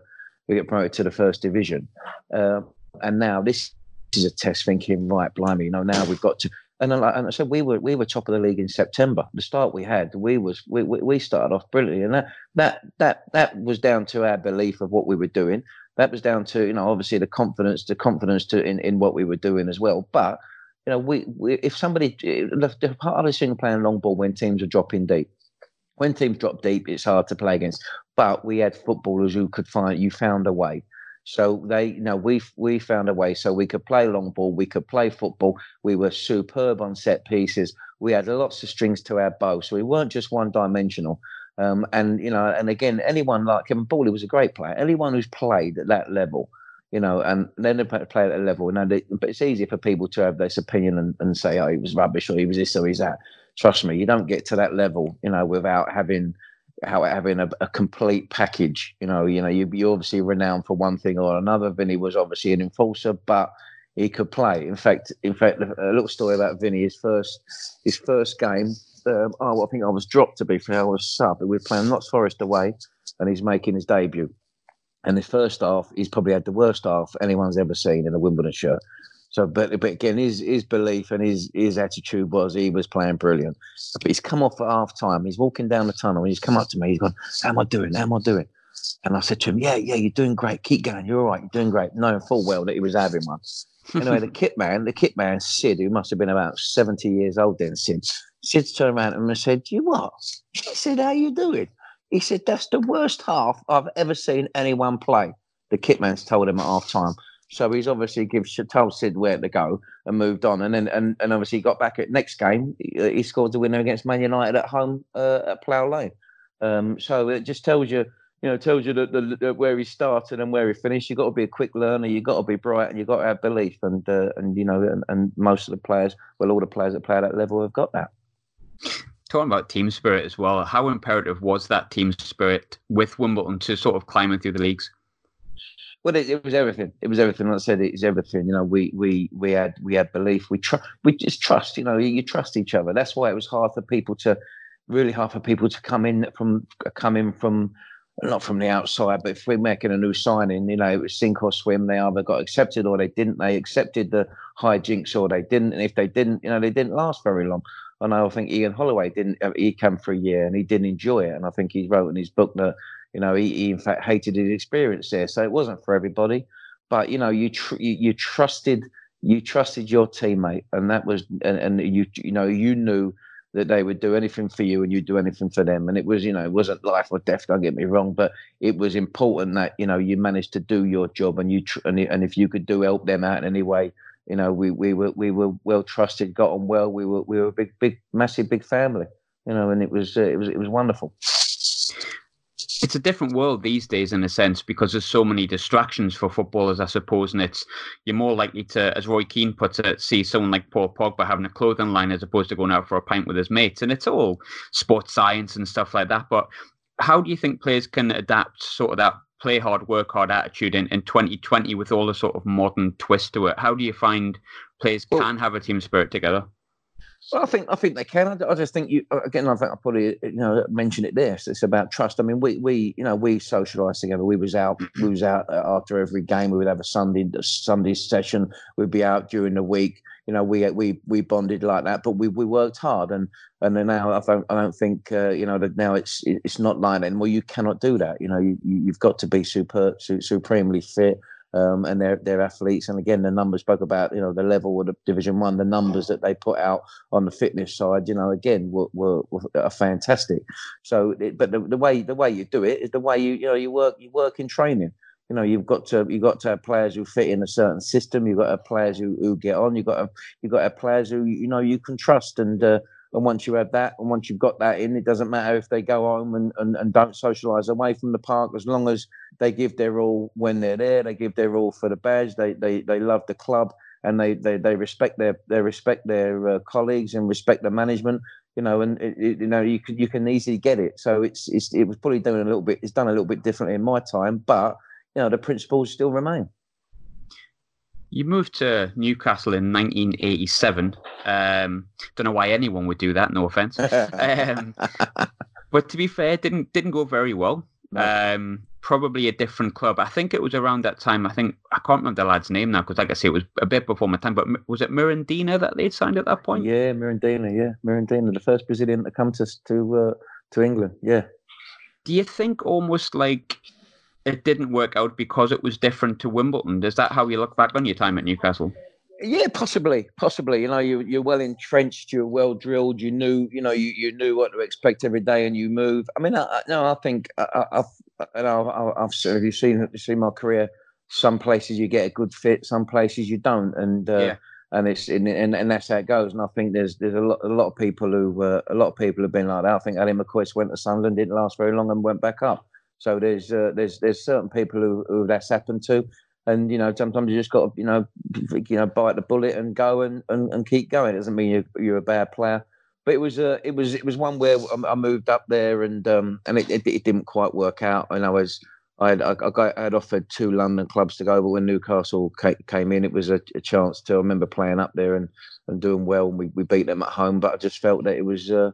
we get promoted to the first division, uh, and now this is a test thinking, right, blimey, you know, now we've got to and then, and I said we were we were top of the league in September. The start we had, we was we, we started off brilliantly, and that that that that was down to our belief of what we were doing. That was down to you know obviously the confidence, the confidence to in, in what we were doing as well. But you know, we, we if somebody eh, the, the hardest thing playing long ball when teams are dropping deep. When teams drop deep, it's hard to play against. But we had footballers who could find you found a way. So they, you know, we we found a way so we could play long ball, we could play football. We were superb on set pieces. We had lots of strings to our bow, so we weren't just one dimensional. Um, and you know, and again, anyone like Kevin Ball, he was a great player. Anyone who's played at that level, you know, and then they play at that level. Know, they, but it's easy for people to have this opinion and, and say, oh, he was rubbish or he was this or he's that. Trust me, you don't get to that level, you know, without having how having a, a, complete package. You know, you know, you, you're obviously renowned for one thing or another. Vinnie was obviously an enforcer, but he could play. In fact, in fact, a little story about Vinnie. His first, his first game. Um, oh, I think I was dropped to be fair. I was sub. We were playing Notts Forest away, and he's making his debut. And his first half, he's probably had the worst half anyone's ever seen in a Wimbledon shirt. So, but but again, his his belief and his his attitude was he was playing brilliant. But he's come off at half time. He's walking down the tunnel and he's come up to me. He's gone, "How am I doing? How am I doing?" And I said to him, "Yeah, yeah, you're doing great. Keep going. You're all right. You're doing great." Knowing full well that he was having one. anyway, the kit man, the kit man, Sid, who must have been about seventy years old then, Sid. Sid turned around and said, "You what?" He said, "How you doing?" He said that's the worst half I've ever seen anyone play. The kitman's told him at half time. So he's obviously give told Sid where to go and moved on, and then and, and obviously got back at next game. He, he scored the winner against Man United at home uh, at Plough Lane. Um, so it just tells you, you know, tells you that, the, the, where he started and where he finished. You've got to be a quick learner. You've got to be bright, and you've got to have belief. And uh, and you know, and, and most of the players, well, all the players that play at that level have got that. Talking about team spirit as well, how imperative was that team spirit with Wimbledon to sort of climbing through the leagues? Well, it, it, was everything. It was everything. Like I said, it's everything. You know, we we we had we had belief. We trust. We just trust. You know, you, you, trust each other. That's why it was hard for people to, really hard for people to come in from come in from, not from the outside, but if we're making a new signing, you know, it was sink or swim. They either got accepted or they didn't. They accepted the high jinks or they didn't. And if they didn't, you know, they didn't last very long. And I think Ian Holloway didn't. Uh, he came for a year and he didn't enjoy it. And I think he wrote in his book that you know, he, he in fact hated his experience there. So it wasn't for everybody. But you know, you tr- you, you trusted you trusted your teammate, and that was and, and you you know you knew that they would do anything for you and you'd do anything for them. And it was, you know, it wasn't life or death. Don't get me wrong, but it was important that you know you managed to do your job and you tr- and, and if you could do help them out in any way, you know, we we were we were well trusted, got on well. We were we were a big big massive big family, you know, and it was uh, it was it was wonderful it's a different world these days in a sense because there's so many distractions for footballers, I suppose, and it's you're more likely to, as Roy Keane puts it, see someone like Paul Pogba having a clothing line as opposed to going out for a pint with his mates, and it's all sports science and stuff like that. But how do you think players can adapt sort of that play hard, work hard attitude in, in 2020 with all the sort of modern twist to it? How do you find players can have a team spirit together? Well, I think I think they can. I, just think you uh, again. I think I probably uh, you know mentioned it. So it's about trust. I mean, we we you know we socialised together. We was out. We was out uh, after every game. We would have a Sunday Sunday session. We'd be out during the week. You know, we we we bonded like that. But we, we worked hard, and and then now I don't I don't think uh, you know that now it's it's not like anymore. You cannot do that. You know, you you've got to be super supremely fit um, and they're they're athletes. And again, the numbers spoke about you know the level of the Division One, the numbers that they put out on the fitness side. You know, again, were, were, were fantastic. So, it, but the, the way the way you do it is the way you you know you work you work in training. You know, you've got to you've got to have players who fit in a certain system. You've got to have players who, who get on. You've got to you've got to have players who you know you can trust and. Uh, and once you have that, and once you've got that in, it doesn't matter if they go home and, and, and don't socialise away from the park, as long as they give their all when they're there, they give their all for the badge, they they, they love the club and they, they, they respect their they respect their uh, colleagues and respect the management, you know, and it, it, you know you can you can easily get it. So it's, it's it was probably done a little bit. It's done a little bit differently in my time, but you know the principles still remain. You moved to Newcastle in 1987. Um, don't know why anyone would do that. No offense. um, but to be fair, didn't didn't go very well. Um, probably a different club. I think it was around that time. I think I can't remember the lad's name now because, like I say, it was a bit before my time. But was it Mirandinha that they'd signed at that point? Yeah, Mirandinha. Yeah, Mirandinha, the first Brazilian to come to to uh, to England. Yeah. Do you think almost like it didn't work out because it was different to Wimbledon. Is that how you look back on your time at Newcastle? Yeah, possibly, possibly. You know, you you're well entrenched, you're well drilled. You knew, you know, you, you knew what to expect every day, and you move. I mean, I, no, I think I, have and I've, I've have you seen you seen my career? Some places you get a good fit, some places you don't, and uh, yeah. and it's and, and, and that's how it goes. And I think there's there's a lot a lot of people who uh, a lot of people have been like that. I think Ally McCoist went to Sunderland, didn't last very long, and went back up. So there's uh, there's there's certain people who, who that's happened to, and you know sometimes you just got to you know you know bite the bullet and go and, and, and keep going. It doesn't mean you're, you're a bad player, but it was uh, it was it was one where I moved up there and um, and it, it, it didn't quite work out. And I was I had, I got I had offered two London clubs to go, but when Newcastle came in, it was a, a, chance to. I remember playing up there and, and doing well, and we, we beat them at home. But I just felt that it was uh,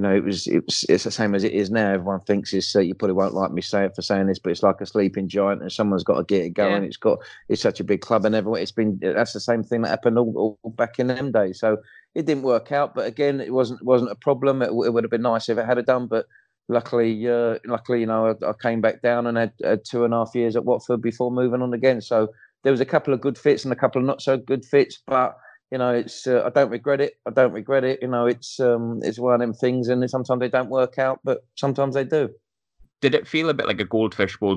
you know, it was it was it's the same as it is now. Everyone thinks it's uh, you probably won't like me say it for saying this, but it's like a sleeping giant, and someone's got to get it going. Yeah. It's got it's such a big club, and everyone it's been that's the same thing that happened all, all back in them days. So it didn't work out, but again, it wasn't wasn't a problem. It, it would have been nice if it had it done, but luckily, uh, luckily, you know, I, I, came back down and had, had two and a half years at Watford before moving on again. So there was a couple of good fits and a couple of not so good fits, but you know, it's uh, I don't regret it. I don't regret it. You know, it's um, it's one of them things, and sometimes they don't work out, but sometimes they do. did it feel a bit like a goldfish bowl?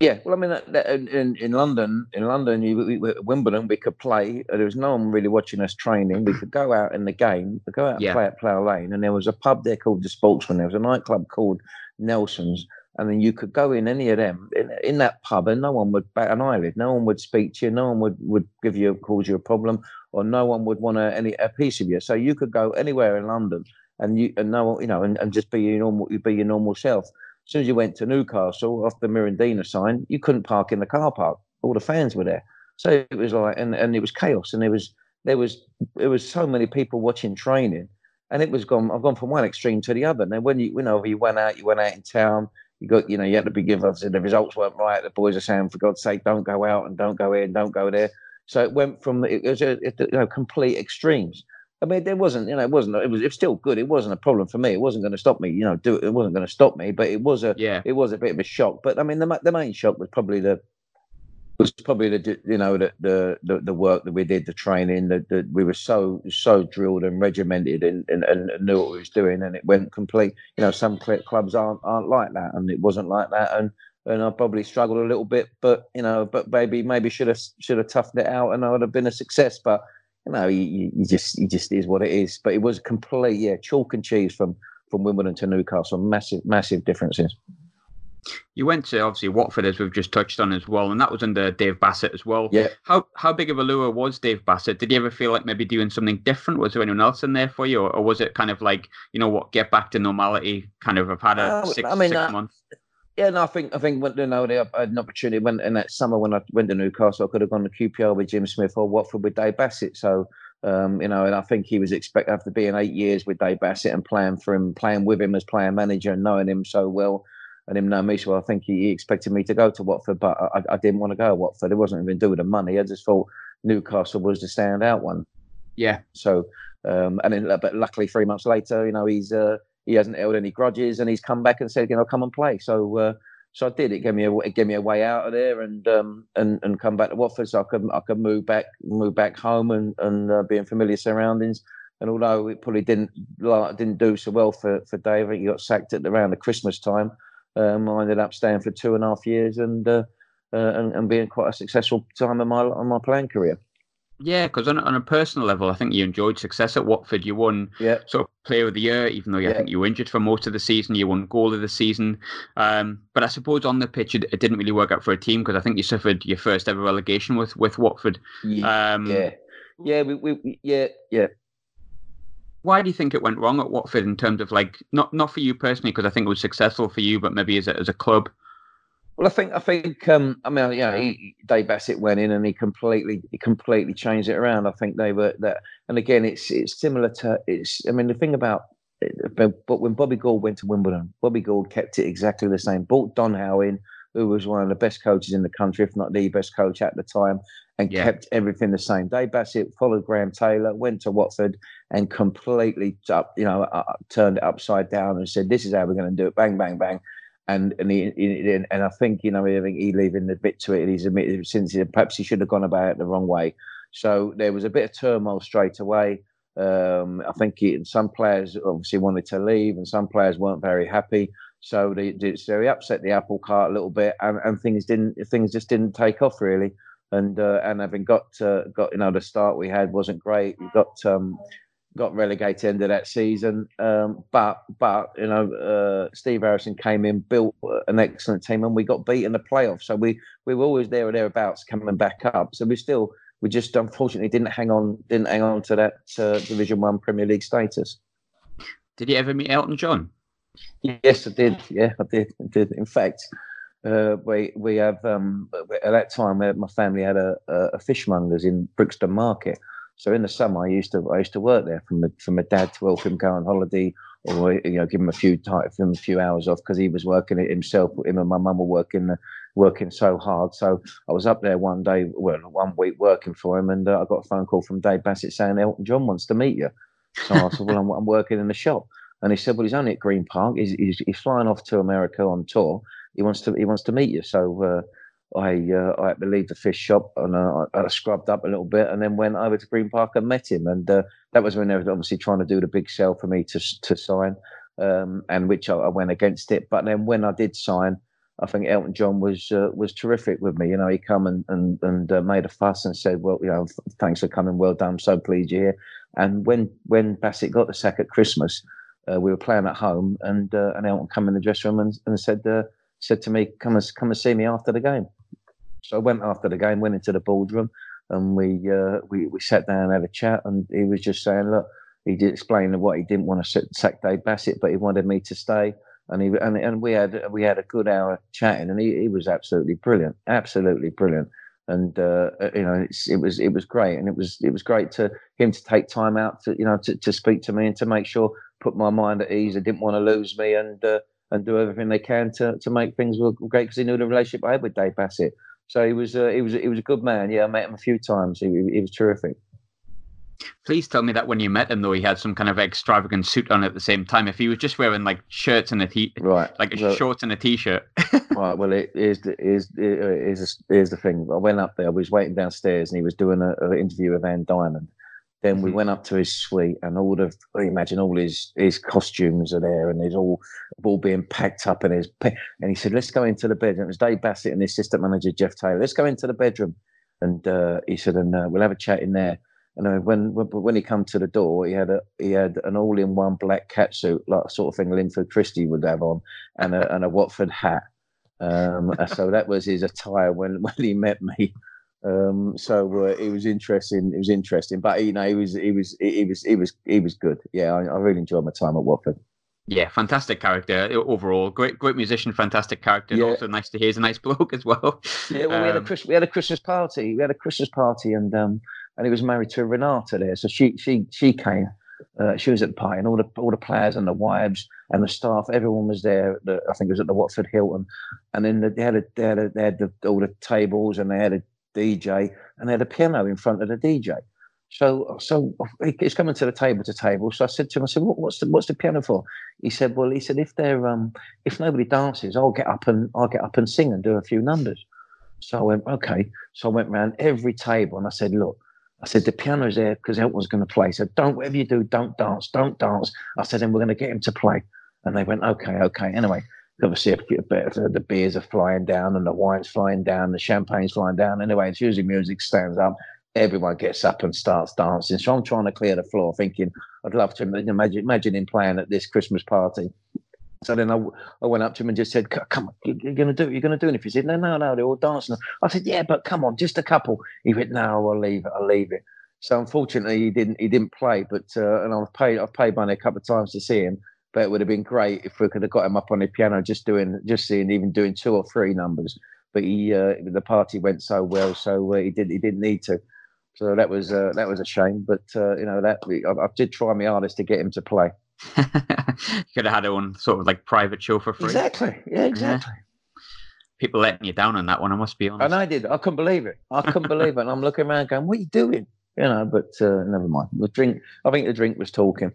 Yeah, well, I mean, that, that, in in London, in London, you, we, we, Wimbledon, we could play. There was no one really watching us training. We could go out in the game, we go out and Yeah. play at Plough Lane, and there was a pub there called the Sportsman. There was a nightclub called Nelson's, and then you could go in any of them in, in that pub, and no one would bat an eyelid. No one would speak to you. No one would would give you cause you a problem, or no one would want a, any a piece of you. So you could go anywhere in London, and you and no you know, and, and just be your normal, be your normal self. As soon as you went to Newcastle off the Mirandinha sign, you couldn't park in the car park. All the fans were there, so it was like, and, and it was chaos, and there was there was there was so many people watching training, and it was gone. I've gone from one extreme to the other. Now, when you you know you went out, you went out in town. You got you know you had to be given. The results weren't right. The boys are saying, for God's sake, don't go out and don't go and don't go there. So it went from it was a, it, you know complete extremes. I mean, there wasn't, you know, it wasn't, it was, it still good. It wasn't a problem for me. It wasn't going to stop me, you know, do it. It wasn't going to stop me, but it was a, Yeah. it was a bit of a shock. But I mean, the the main shock was probably the was probably the you know the the the, the work that we did, the training. That that we were so so drilled and regimented and, and and knew what we was doing, and it went complete. You know, some clubs aren't aren't like that, and it wasn't like that, and. And I probably struggled a little bit, but you know, but maybe maybe should have should have toughened it out, and I would have been a success. But you know, you, you just you just is what it is. But it was complete, yeah, chalk and cheese from from Wimbledon to Newcastle. Massive, massive differences. You went to obviously Watford, as we've just touched on as well, and that was under Dave Bassett as well. Yeah. How how big of a lure was Dave Bassett? Did you ever feel like maybe doing something different? Was there anyone else in there for you, or, or was it kind of like you know what, get back to normality? Kind of, I've had a Uh, six, I mean, six uh, months. Yeah, no, I think I think when you know they- I had an opportunity when in that summer when I went to Newcastle, I could have gone to QPR with Jim Smith or Watford with Dave Bassett. So um, you know, and I think he was expect after being eight years with Dave Bassett and playing for him, playing with him as player manager and knowing him so well and him knowing me so well, I think he, he expected me to go to Watford, but I, I didn't want to go to Watford. It wasn't even do with the money. I just thought Newcastle was the standout one. Yeah, So, um, and then, but luckily, three months later, you know, he's uh, he hasn't held any grudges, and he's come back and said, you know, come and play. So, uh, so I did. It gave me a it gave me a way out of there, and um, and and come back to Watford, so I could I could move back move back home and and uh, be in familiar surroundings. And although it probably didn't like, didn't do so well for for Dave, he got sacked at around the Christmas time. Um, I ended up staying for two and a half years and. Uh, uh, and, and being quite a successful time in my on my playing career. Yeah. Because on, a- on a personal level, I think you enjoyed success at Watford. You won Yeah, sort of player of the year, even though I Yeah. think you were injured for most of the season. You won goal of the season. Um, but I suppose on the pitch, it, it didn't really work out for a team because I think you suffered your first ever relegation with, with Watford. yeah, Um, yeah, yeah. We, we, we yeah, yeah. Why do you think it went wrong at Watford in terms of like, not not for you personally, because I think it was successful for you, but maybe as a, as a club? Well, I think I think um, I mean, yeah, he, Dave Bassett went in and he completely he completely changed it around. I think they were that, and again, it's it's similar to it's. I mean, the thing about but when Bobby Gould went to Wimbledon, Bobby Gould kept it exactly the same. Brought Don Howe in, who was one of the best coaches in the country, if not the best coach at the time, and Yeah. kept everything the same. Dave Bassett followed Graham Taylor, went to Watford, and completely up, you know, uh, turned it upside down and said, "This is how we're going to do it." Bang, bang, bang. And and he, he and I think you know I think he leaving a bit to it. He's admitted since he, perhaps he should have gone about it the wrong way. So there was a bit of turmoil straight away. Um, I think he, some players obviously wanted to leave, and some players weren't very happy. So they, they so he upset the apple cart a little bit, and, and things didn't things just didn't take off really. And uh, and having got uh, got you know the start we had wasn't great. We got um, got relegated end of that season. Um, but but you know uh, Steve Harrison came in, built an excellent team, and we got beat in the playoffs. So we we were always there or thereabouts coming back up. So we still we just unfortunately didn't hang on didn't hang on to that uh, Division One Premier League status. Did you ever meet Elton John? Yes, I did. Yeah, I did. I did. In fact, uh, we we have um, at that time uh, my family had a, a, a fishmongers in Brixton Market. So in the summer, I used to I used to work there from my, for my dad to help him go on holiday, or you know give him a few time, him a few hours off because he was working it himself. Him and my mum were working working so hard. So I was up there one day, well, one week working for him, and uh, I got a phone call from Dave Bassett saying Elton John wants to meet you. So I said, well, I'm, I'm working in the shop. And he said, "Well, he's only at Green Park. He's, he's, he's flying off to America on tour. He wants to he wants to meet you." So uh, I uh, I had to leave the fish shop and uh, I, scrubbed up a little bit, and then went over to Green Park and met him. And uh, that was when they were obviously trying to do the big sell for me to to sign. um, and which I, I, went against it. But then when I did sign, I think Elton John was uh, was terrific with me. You know, he come and and, and uh, made a fuss and said, "Well, you know, thanks for coming. Well done. So pleased you're here." And when when Bassett got the sack at Christmas, uh, we were playing at home, and and Elton come in the dressing room and, and said said to me, "Come and come and see me after the game." So I went after the game, went into the boardroom, and we uh, we we sat down and had a chat, and he was just saying, "Look." He did explain what he didn't want to sack Dave Bassett, but he wanted me to stay and he and, and we had we had a good hour chatting, and he, he was absolutely brilliant, absolutely brilliant. And uh, you know, it was it was great, and it was it was great to him to take time out to you know to, to speak to me and to make sure put my mind at ease. They didn't want to lose me, and uh, and do everything they can to to make things work great because he knew the relationship I had with Dave Bassett. So he was uh, he was he was a good man. Yeah, I met him a few times. He, he was terrific. Please tell me that when you met him, though, he had some kind of extravagant suit on at the same time. If he was just wearing like shirts and a t, right, like a shorts and a t-shirt. right. Well, it is the is is is the thing. I went up there. I was waiting downstairs, and he was doing an interview with Anne Diamond. Then we mm-hmm. went up to his suite, and all of imagine all his his costumes are there, and he's all all being packed up, and his and he said, "Let's go into the bedroom." It was Dave Bassett and the assistant manager Jeff Taylor. Let's go into the bedroom, and uh, he said, "And uh, we'll have a chat in there." And when when he come to the door, he had a he had an all in one black cat suit, like sort of thing Linford Christie would have on, and a and a Watford hat. Um, so that was his attire when when he met me. Um, so uh, it was interesting. It was interesting, but you know, he was he was he was he was he was good. Yeah, I, I really enjoyed my time at Watford. Yeah, fantastic character overall. Great, great musician, fantastic character. Yeah. Also nice to hear he's a nice bloke as well. Yeah, well, um, we had a um, we had a Christmas party. We had a Christmas party, and um, and he was married to Renata there. So she she she came. Uh, she was at the party, and all the all the players and the wives and the staff, everyone was there. The, I think it was at the Watford Hilton, and then they had a, they had, a, they had the, all the tables, and they had a DJ, and they had a piano in front of the DJ. So, so he's coming to the table to table. So I said to him, I said, what, "What's the what's the piano for?" He said, "Well, he said if they're um if nobody dances, I'll get up and I'll get up and sing and do a few numbers." So I went, "Okay." So I went around every table and I said, "Look, I said, the piano's there because Elton's going to play. So don't, whatever you do, don't dance, don't dance. I said, and we're going to get him to play. And they went, okay, okay. Anyway, obviously the beers are flying down and the wine's flying down, the champagne's flying down. Anyway, it's usually music stands up. Everyone gets up and starts dancing. So I'm trying to clear the floor, thinking I'd love to imagine, imagine him playing at this Christmas party. So then I, I went up to him and just said, "Come on, you're going to do it. You're going to do it." If he said, "No, no, no, they're all dancing," I said, "Yeah, but come on, just a couple." He went, "No, I'll leave it. I'll leave it." So unfortunately, he didn't. He didn't play. But uh, and I've paid. I've paid money a couple of times to see him. But it would have been great if we could have got him up on the piano, just doing, just seeing, even doing two or three numbers. But he, uh, the party went so well, so uh, he did. He didn't need to. So that was uh, that was a shame. But uh, you know that I, I did try my hardest to get him to play. you could have had on sort of like private show for free. Exactly. Yeah, exactly. Yeah. People letting you down on that one, I must be honest. And I did. I couldn't believe it. I couldn't believe it. And I'm looking around going, what are you doing? You know, but uh, never mind. The drink, I think the drink was talking.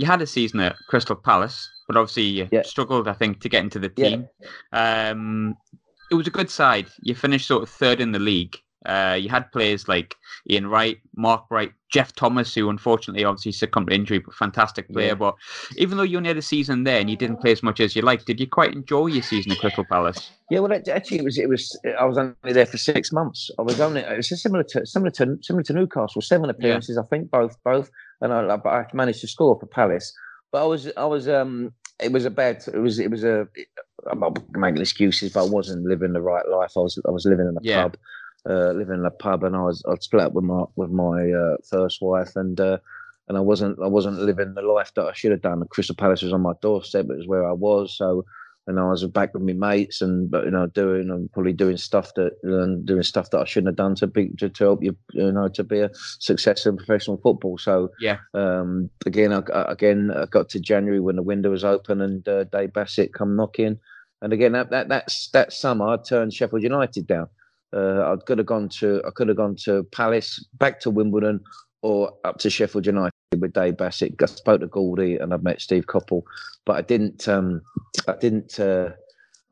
You had a season at Crystal Palace, but obviously you yeah. struggled, I think, to get into the team. Yeah. Um, it was a good side. You finished sort of third in the league. Uh, you had players like Ian Wright, Mark Wright, Geoff Thomas, who unfortunately obviously succumbed to injury, but fantastic player. Yeah. But even though you only had a season there and you didn't play as much as you liked, did you quite enjoy your season at Crystal Palace? Yeah, well, actually, it was. It was. I was only there for six months. I was only. It was similar to similar to similar to Newcastle. Seven appearances, yeah. I think, both both, and I, I managed to score for Palace. But I was. I was. Um. It was a bad. It was. It was a. I'm not making excuses, but I wasn't living the right life. I was. I was living in a yeah. pub uh, living in a pub, and I was I'd split up with my with my uh, first wife, and uh, and I wasn't I wasn't living the life that I should have done. The Crystal Palace was on my doorstep; it was where I was. So, and I was back with my mates, and but you know doing and probably doing stuff that and doing stuff that I shouldn't have done to be to, to help you you know to be a success in professional football. So yeah, um, again I, again I got to January when the window was open and uh, Dave Bassett come knocking. And again, that, that that's that summer I turned Sheffield United down. Uh, I could have gone to I could have gone to Palace, back to Wimbledon, or up to Sheffield United with Dave Bassett. I spoke to Goldie and I've met Steve Coppell, but I didn't. Um, I didn't. Uh,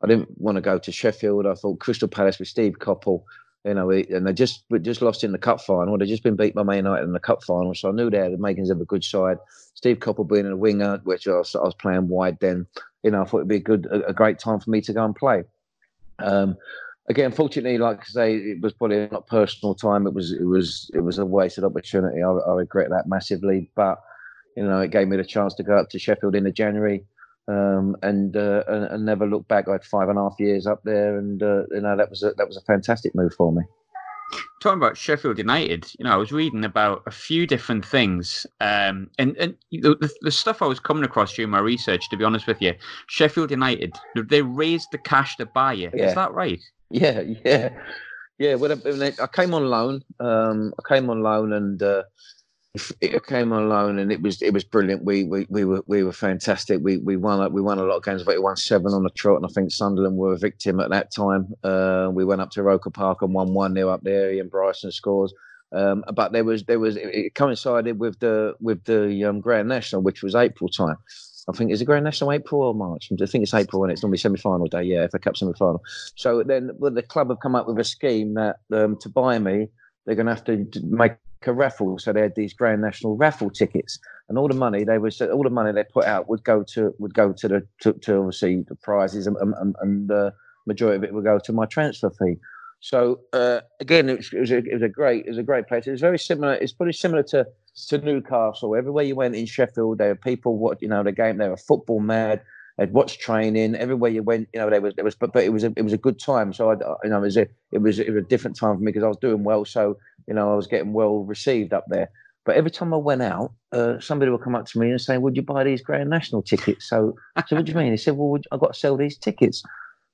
I didn't want to go to Sheffield. I thought Crystal Palace with Steve Coppell. You know, and they just just lost in the cup final. They'd just been beat by Man United in the cup final, so I knew they had the makings of a good side. Steve Coppell being a winger, which I was, I was playing wide then. You know, I thought it'd be a good, a, a great time for me to go and play. Um, again, fortunately, like I say, it was probably not personal time. It was, it was, it was a wasted opportunity. I, I regret that massively, but you know, it gave me the chance to go up to Sheffield in the January. Um, and, uh, and, and never look back. I had five and a half years up there, and uh, you know that was a, that was a fantastic move for me. Talking about Sheffield United, you know, I was reading about a few different things, um, and and the, the stuff I was coming across during my research. To be honest with you, Sheffield United they raised the cash to buy you. Yeah. Is that right? Yeah, yeah, yeah. When I, I came on loan, um, I came on loan, and uh, it came on loan and it was it was brilliant. We we, we were we were fantastic. We we won we won a lot of games, but we won seven on the trot, and I think Sunderland were a victim at that time. Uh, we went up to Roker Park and won one nil up there. Ian Bryson scores. Um, but there was there was it coincided with the with the um, Grand National, which was April time. I think is it Grand National April or March? I think it's April and it's normally semi final day. Yeah, FA Cup semi final. So then, well, the club have come up with a scheme that um, to buy me, they're going to have to make a raffle. So they had these Grand National raffle tickets, and all the money they was all the money they put out would go to would go to the to, to obviously the prizes, and, and, and the majority of it would go to my transfer fee. So uh, again, it was, it was, a, it was a great it was a great place. It was very similar. It's pretty similar to to Newcastle. Everywhere you went in Sheffield, there were people what you know the game. They were football mad. They'd watch training everywhere you went. You know, there was there was, but, but it was a, it was a good time. So I, you know, it was a it was it was a different time for me because I was doing well. So you know, I was getting well received up there. But every time I went out, uh, somebody would come up to me and say, "Would you buy these Grand National tickets?" So, so what do you mean? He said, "Well, I've got to sell these tickets,"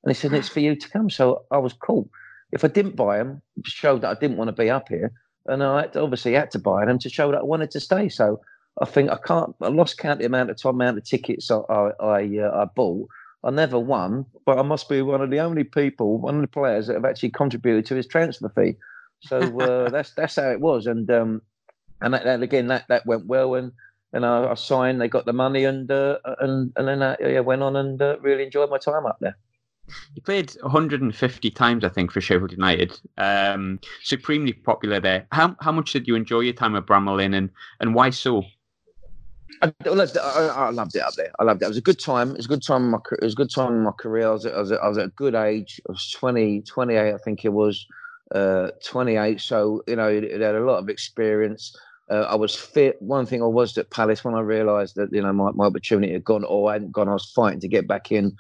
and he said, "It's for you to come." So I was cool. If I didn't buy them, showed that I didn't want to be up here, and I had to, obviously had to buy them to show that I wanted to stay. So I think I can't. I lost count the amount of time, amount of tickets I I, I, uh, I bought. I never won, but I must be one of the only people, one of the players that have actually contributed to his transfer fee. So uh, that's that's how it was, and um, and, that, that, again that that went well, and and I, I signed. They got the money, and uh, and and then I yeah, went on and uh, really enjoyed my time up there. You played 150 times, I think, for Sheffield United. Um, supremely popular there. How how much did you enjoy your time at Bramall Lane, and and why so? I, I, I, loved it up there. I loved it. It was a good time. It was a good time. In my, it was a good time in my career. I was, I was, I was at a good age. I was 20, 28, I think it was, uh, 28. So, you know, it, it, had a lot of experience. Uh, I was fit. One thing I was at Palace when I realised that, you know, my, my opportunity had gone or I hadn't gone, I was fighting to get back in.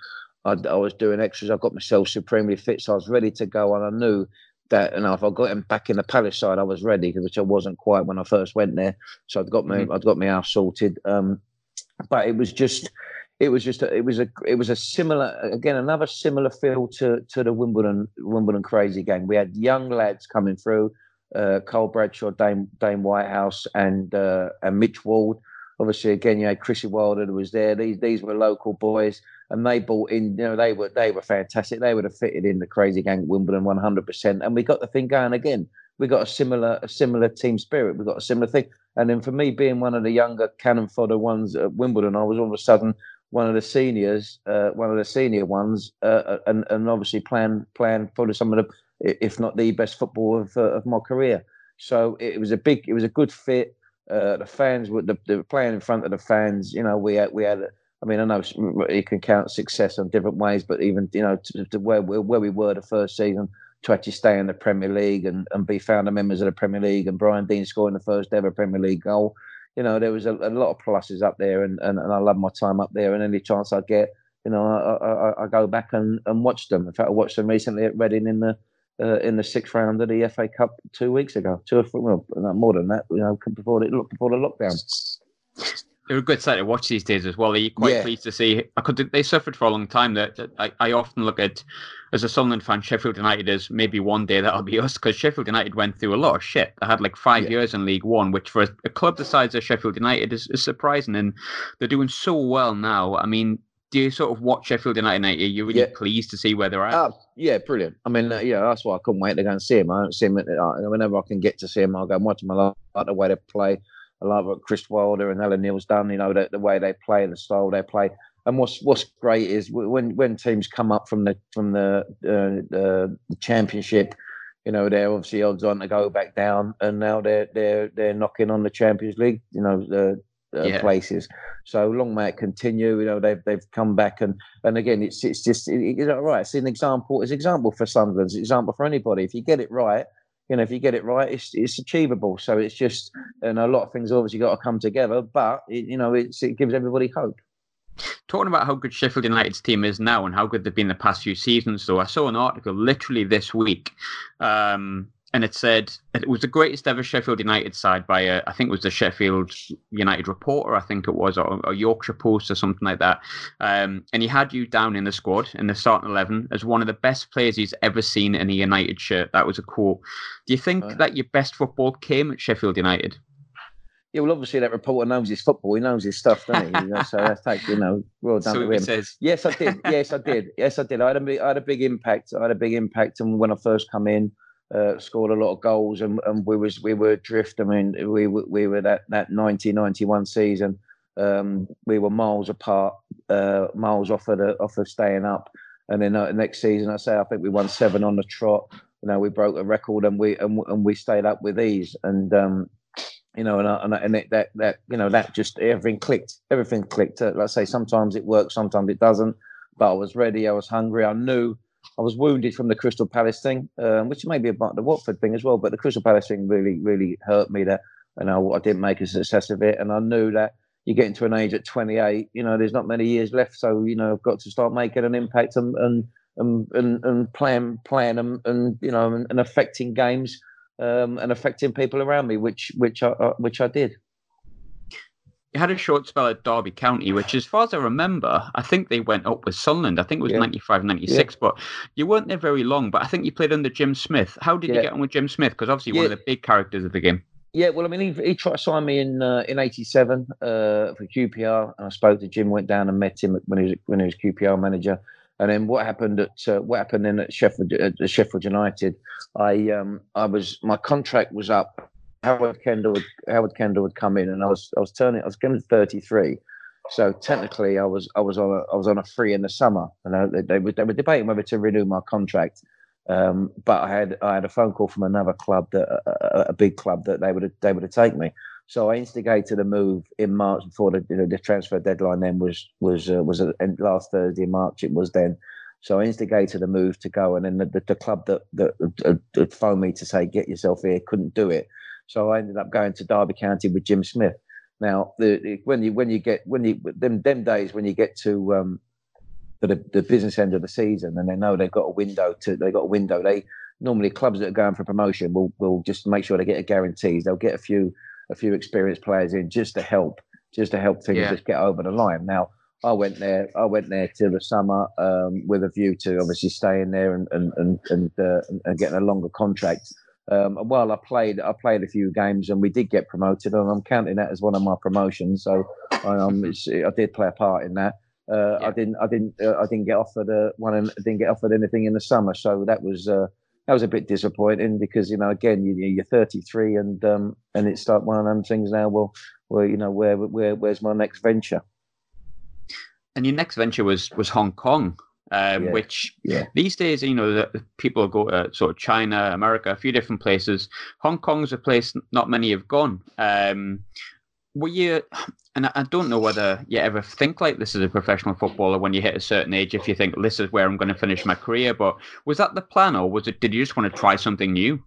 I, I was doing extras. I got myself supremely fit. So I was ready to go. And I knew that and if I got him back in the Palace side, I was ready, which I wasn't quite when I first went there. So I'd got me, mm-hmm. I'd got my house sorted. Um, but it was just, it was just, a, it was a, it was a similar, again, another similar feel to to the Wimbledon Wimbledon crazy game. We had young lads coming through, uh, Carl Bradshaw, Dame Dane Whitehouse, and uh, and Mitch Ward. Obviously, again, you had Chrissy Wilder who was there. These these were local boys and they bought in. You know, they were they were fantastic. They would have fitted in the crazy gang at Wimbledon one hundred percent, and we got the thing going again. We got a similar a similar team spirit. We got a similar thing. And then for me, being one of the younger cannon fodder ones at Wimbledon, I was all of a sudden one of the seniors, uh, one of the senior ones, uh, uh and and obviously playing playing probably some of the, if not the best football of, uh, of my career. So it was a big, it was a good fit. Uh, the fans were the, the playing in front of the fans. You know, we had we had I mean, I know you can count success on different ways, but even you know to, to where where we were the first season to actually stay in the Premier League and, and be founder members of the Premier League and Brian Deane scoring the first ever Premier League goal. You know, there was a, a lot of pluses up there, and, and, and I love my time up there. And any chance I get, you know, I, I, I go back and, and watch them. In fact, I watched them recently at Reading in the uh, in the sixth round of the FA Cup two weeks ago, two or well, more than that, you know, before the before the lockdown they're a good side to watch these days as well. Are you quite yeah. pleased to see? I could. They suffered for a long time. That, I, I often look at as a Sunderland fan, Sheffield United is maybe one day that'll be us because Sheffield United went through a lot of shit. They had like five yeah. years in League One, which for a, a, club the size of Sheffield United is, is surprising, and they're doing so well now. I mean, do you sort of watch Sheffield United? Are you really yeah. pleased to see where they're at? Uh, yeah, brilliant. I mean, uh, yeah, that's why I couldn't wait to go and see him. I don't see him uh, whenever I can get to see him. I'll go and watch him. I like the way they play. I love what Chris Wilder and Alan Knill's done. You know the, the way they play, the style they play. And what's what's great is when when teams come up from the from the uh, the championship, you know, they're obviously odds on to go back down, and now they're they're they're knocking on the Champions League, you know, the uh, Yeah. places. So long may it continue. You know, they've they've come back, and and again, it's it's just it, it's all right. It's an example. It's an example for Sunderland. It's an example for anybody. If you get it right, you know, if you get it right, it's it's achievable. So it's just, and a lot of things obviously got to come together, but it, you know, it's it gives everybody hope. Talking about how good Sheffield United's team is now and how good they've been the past few seasons, though, I saw an article literally this week, um, and it said it was the greatest ever Sheffield United side by a, I think it was the Sheffield United reporter, I think it was, or, or Yorkshire Post or something like that. Um, and he had you down in the squad in the starting eleven as one of the best players he's ever seen in a United shirt. That was a quote. Do you think Right. that your best football came at Sheffield United? Yeah, well, obviously that reporter knows his football. He knows his stuff, doesn't he? You know, so that's take, you know, well done So to him. says, Yes, I did. Yes, I did. Yes, I did. I had a big, I had a big impact. I had a big impact, and when I first come in, uh, scored a lot of goals, and, and we was we were drift. I mean, we we were that that 90, 91 season. Um, we were miles apart, uh, miles off of the, off of staying up. And then uh, next season, I say I think we won seven on the trot. You know, we broke a record, and we and, and we stayed up with ease. And um, you know, and and, and it, that that you know that just everything clicked. Everything clicked. Uh, Like I say, sometimes it works, sometimes it doesn't. But I was ready. I was hungry. I knew. I was wounded from the Crystal Palace thing, um, which may be about the Watford thing as well. But the Crystal Palace thing really, really hurt me. That and I, I didn't make a success of it. And I knew that you get into an age at 28. You know, there's not many years left. So you know, I've got to start making an impact and and and and, and playing, and, and you know, and, and affecting games um, and affecting people around me, which which I which I did. You had a short spell at Derby County, which, as far as I remember, I think they went up with Sunderland. I think it was Yeah. 95, 96, but you weren't there very long. But I think you played under Jim Smith. How did you get on with Jim Smith? Because obviously, one of the big characters of the game. Yeah, well, I mean, he, he tried to sign me in uh, in '87 uh, for QPR, and I spoke to Jim, went down and met him when he was when he was QPR manager. And then what happened at uh, what happened then at Sheffield at Sheffield United? I um I was my contract was up. Howard Kendall would Howard Kendall had come in, and I was I was turning I was going to 33. So technically, I was I was on a I was on a free in the summer, and I, they, they were they were debating whether to renew my contract. Um, but I had I had a phone call from another club that a, a, a big club that they would they would have taken me. So I instigated a move in March before the you know, the transfer deadline. Then was was uh, was uh, and last Thursday in March. It was then. So I instigated a move to go, and then the, the, the club that that had phoned me to say get yourself here couldn't do it. So I ended up going to Derby County with Jim Smith. Now, the, the- when you when you get when you them them days when you get to um, to the, the business end of the season and they know they've got a window to they got a window. They normally clubs that are going for promotion will will just make sure they get a guarantees. They'll get a few a few experienced players in just to help just to help things Yeah. just get over the line. Now I went there. I went there till the summer um, with a view to obviously staying there and and and and, uh, and- and getting a longer contract. Um, while I played, I played a few games and we did get promoted, and I'm counting that as one of my promotions. So I, um, it's, I did play a part in that. Uh, Yeah. I didn't, I didn't, uh, I didn't get offered uh, one, and I didn't get offered anything in the summer. So that was uh, that was a bit disappointing because you know again you, you're 33 and um, and it's like one of them things now. Well, well, you know where where where's my next venture? And your next venture was was Hong Kong, um, Yeah. which Yeah. these days, you know, the, people go to sort of China, America, a few different places. Hong Kong's a place not many have gone. Um, were you, and I, don't know whether you ever think like this as a professional footballer when you hit a certain age, if you think this is where I'm going to finish my career, but was that the plan or was it, did you just want to try something new?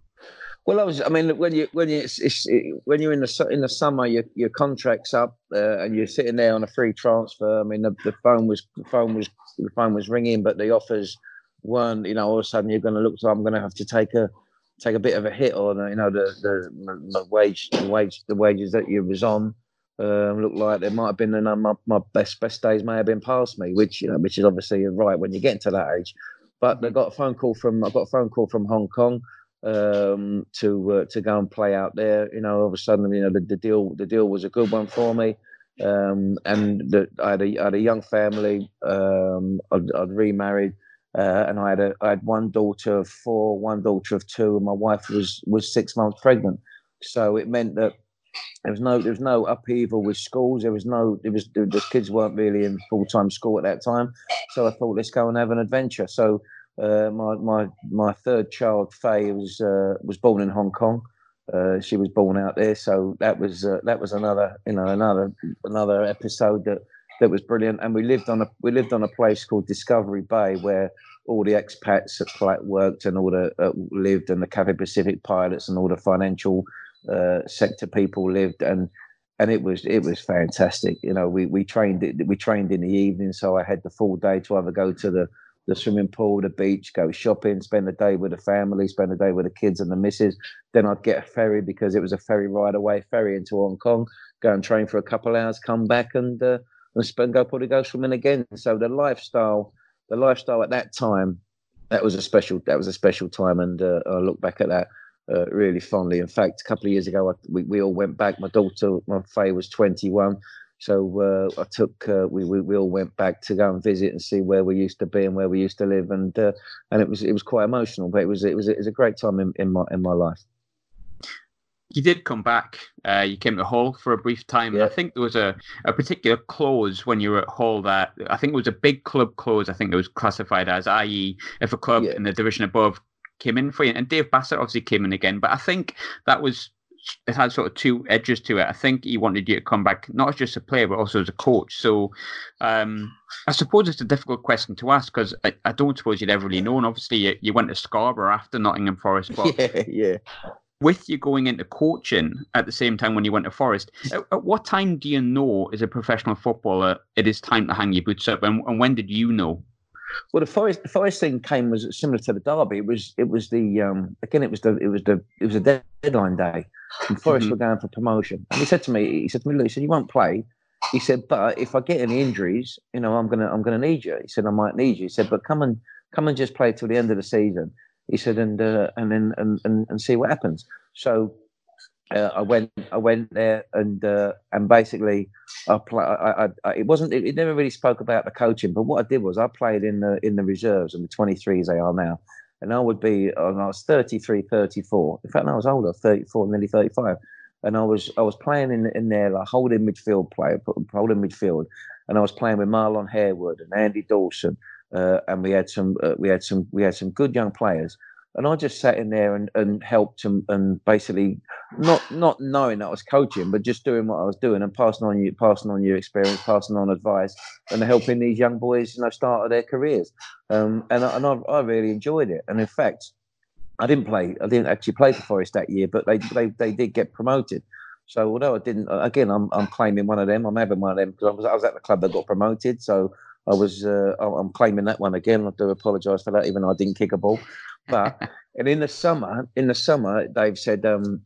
Well, I was. I mean, when you when you it's, it's, when you're in the in the summer, your your contract's up, uh, and you're sitting there on a free transfer. I mean, the, the phone was the phone was the phone was ringing, but the offers weren't. You know, all of a sudden you're going to look. So I'm going to have to take a take a bit of a hit on. You know, the the, the wage the wage the wages that you was on. Um, looked like there might have been, you know, my, my best best days may have been past me, which you know, which is obviously right when you get to that age. But I got a phone call from I got a phone call from Hong Kong um, to uh, to go and play out there. You know, all of a sudden, you know, the, the deal the deal was a good one for me. Um, and the, I, had a, I had a young family. Um, I'd, I'd remarried, uh, and I had a I had one daughter of four, one daughter of two, and my wife was was six months pregnant. So it meant that there was no there was no upheaval with schools. There was no there was the, the kids weren't really in full time school at that time. So I thought let's go and have an adventure. So Uh, my my my third child, Faye, was uh, was born in Hong Kong. Uh, she was born out there, so that was uh, that was another you know another another episode that that was brilliant. And we lived on a we lived on a place called Discovery Bay where all the expats that worked and all the uh, lived, and the Cathay Pacific pilots and all the financial uh, sector people lived, and and it was it was fantastic. You know, we we trained we trained in the evening, so I had the full day to either go to the the swimming pool, the beach, go shopping, spend the day with the family, spend the day with the kids and the missus. Then I'd get a ferry because it was a ferry ride away, ferry into Hong Kong, go and train for a couple of hours, come back and uh, and spend go probably go swimming again. So the lifestyle, the lifestyle at that time, that was a special that was a special time, and uh, I look back at that. Uh, really fondly. In fact, a couple of years ago, I, we, we all went back. My daughter, my Faye, was 21. So uh, I took uh, we, we, we all went back to go and visit and see where we used to be and where we used to live, and uh, and it was it was quite emotional, but it was it was it was a great time in, in my in my life. You did come back. Uh, you came to Hull for a brief time, yeah. I think there was a, a particular clause when you were at Hull that I think it was a big club clause. I think it was classified as, i.e., if a club yeah. in the division above came in for you, and Dave Bassett obviously came in again, but I think that was it had sort of two edges to it. I think he wanted you to come back not as just a player, but also as a coach. So um, I suppose it's a difficult question to ask because I, I, don't suppose you'd ever really known. Obviously, you, you, went to Scarborough after Nottingham Forest, but yeah, yeah. With you going into coaching at the same time when you went to Forest, at, at what time do you know as a professional footballer it is time to hang your boots up, and, and when did you know? Well, the Forest, the Forest thing came was similar to the Derby. It was, it was the um, again, it was the, it was the, it was a deadline day, and Forest mm-hmm. were going for promotion. And he said to me, he said to me, look, he said, you won't play. He said, but if I get any injuries, you know, I'm gonna, I'm gonna need you. He said, I might need you. He said, but come and come and just play till the end of the season. He said, and uh, and then and, and and see what happens. So uh, I went I went there and uh, and basically I play. I, I, I, it wasn't it, it, never really spoke about the coaching, but what I did was I played in the in the reserves and the 23s they are now, and I would be and I was 33, 34. In fact, I was older, 34, nearly 35, and I was I was playing in in there like holding midfield player, holding midfield, and I was playing with Marlon Harewood and Andy Dawson, uh, and we had some uh, we had some we had some good young players and I just sat in there and, and helped and, and basically not not knowing that I was coaching, but just doing what I was doing and passing on you passing on your experience, passing on advice, and helping these young boys, you know, start their careers. Um, and I, and I, I really enjoyed it. And in fact, I didn't play. I didn't actually play for Forest that year, but they they, they did get promoted. So although I didn't, again, I'm I'm claiming one of them. I'm having one of them because I was I was at the club that got promoted. So I was uh, I'm claiming that one again. I do apologise for that, even though I didn't kick a ball. But and in the summer, in the summer, they've said, um,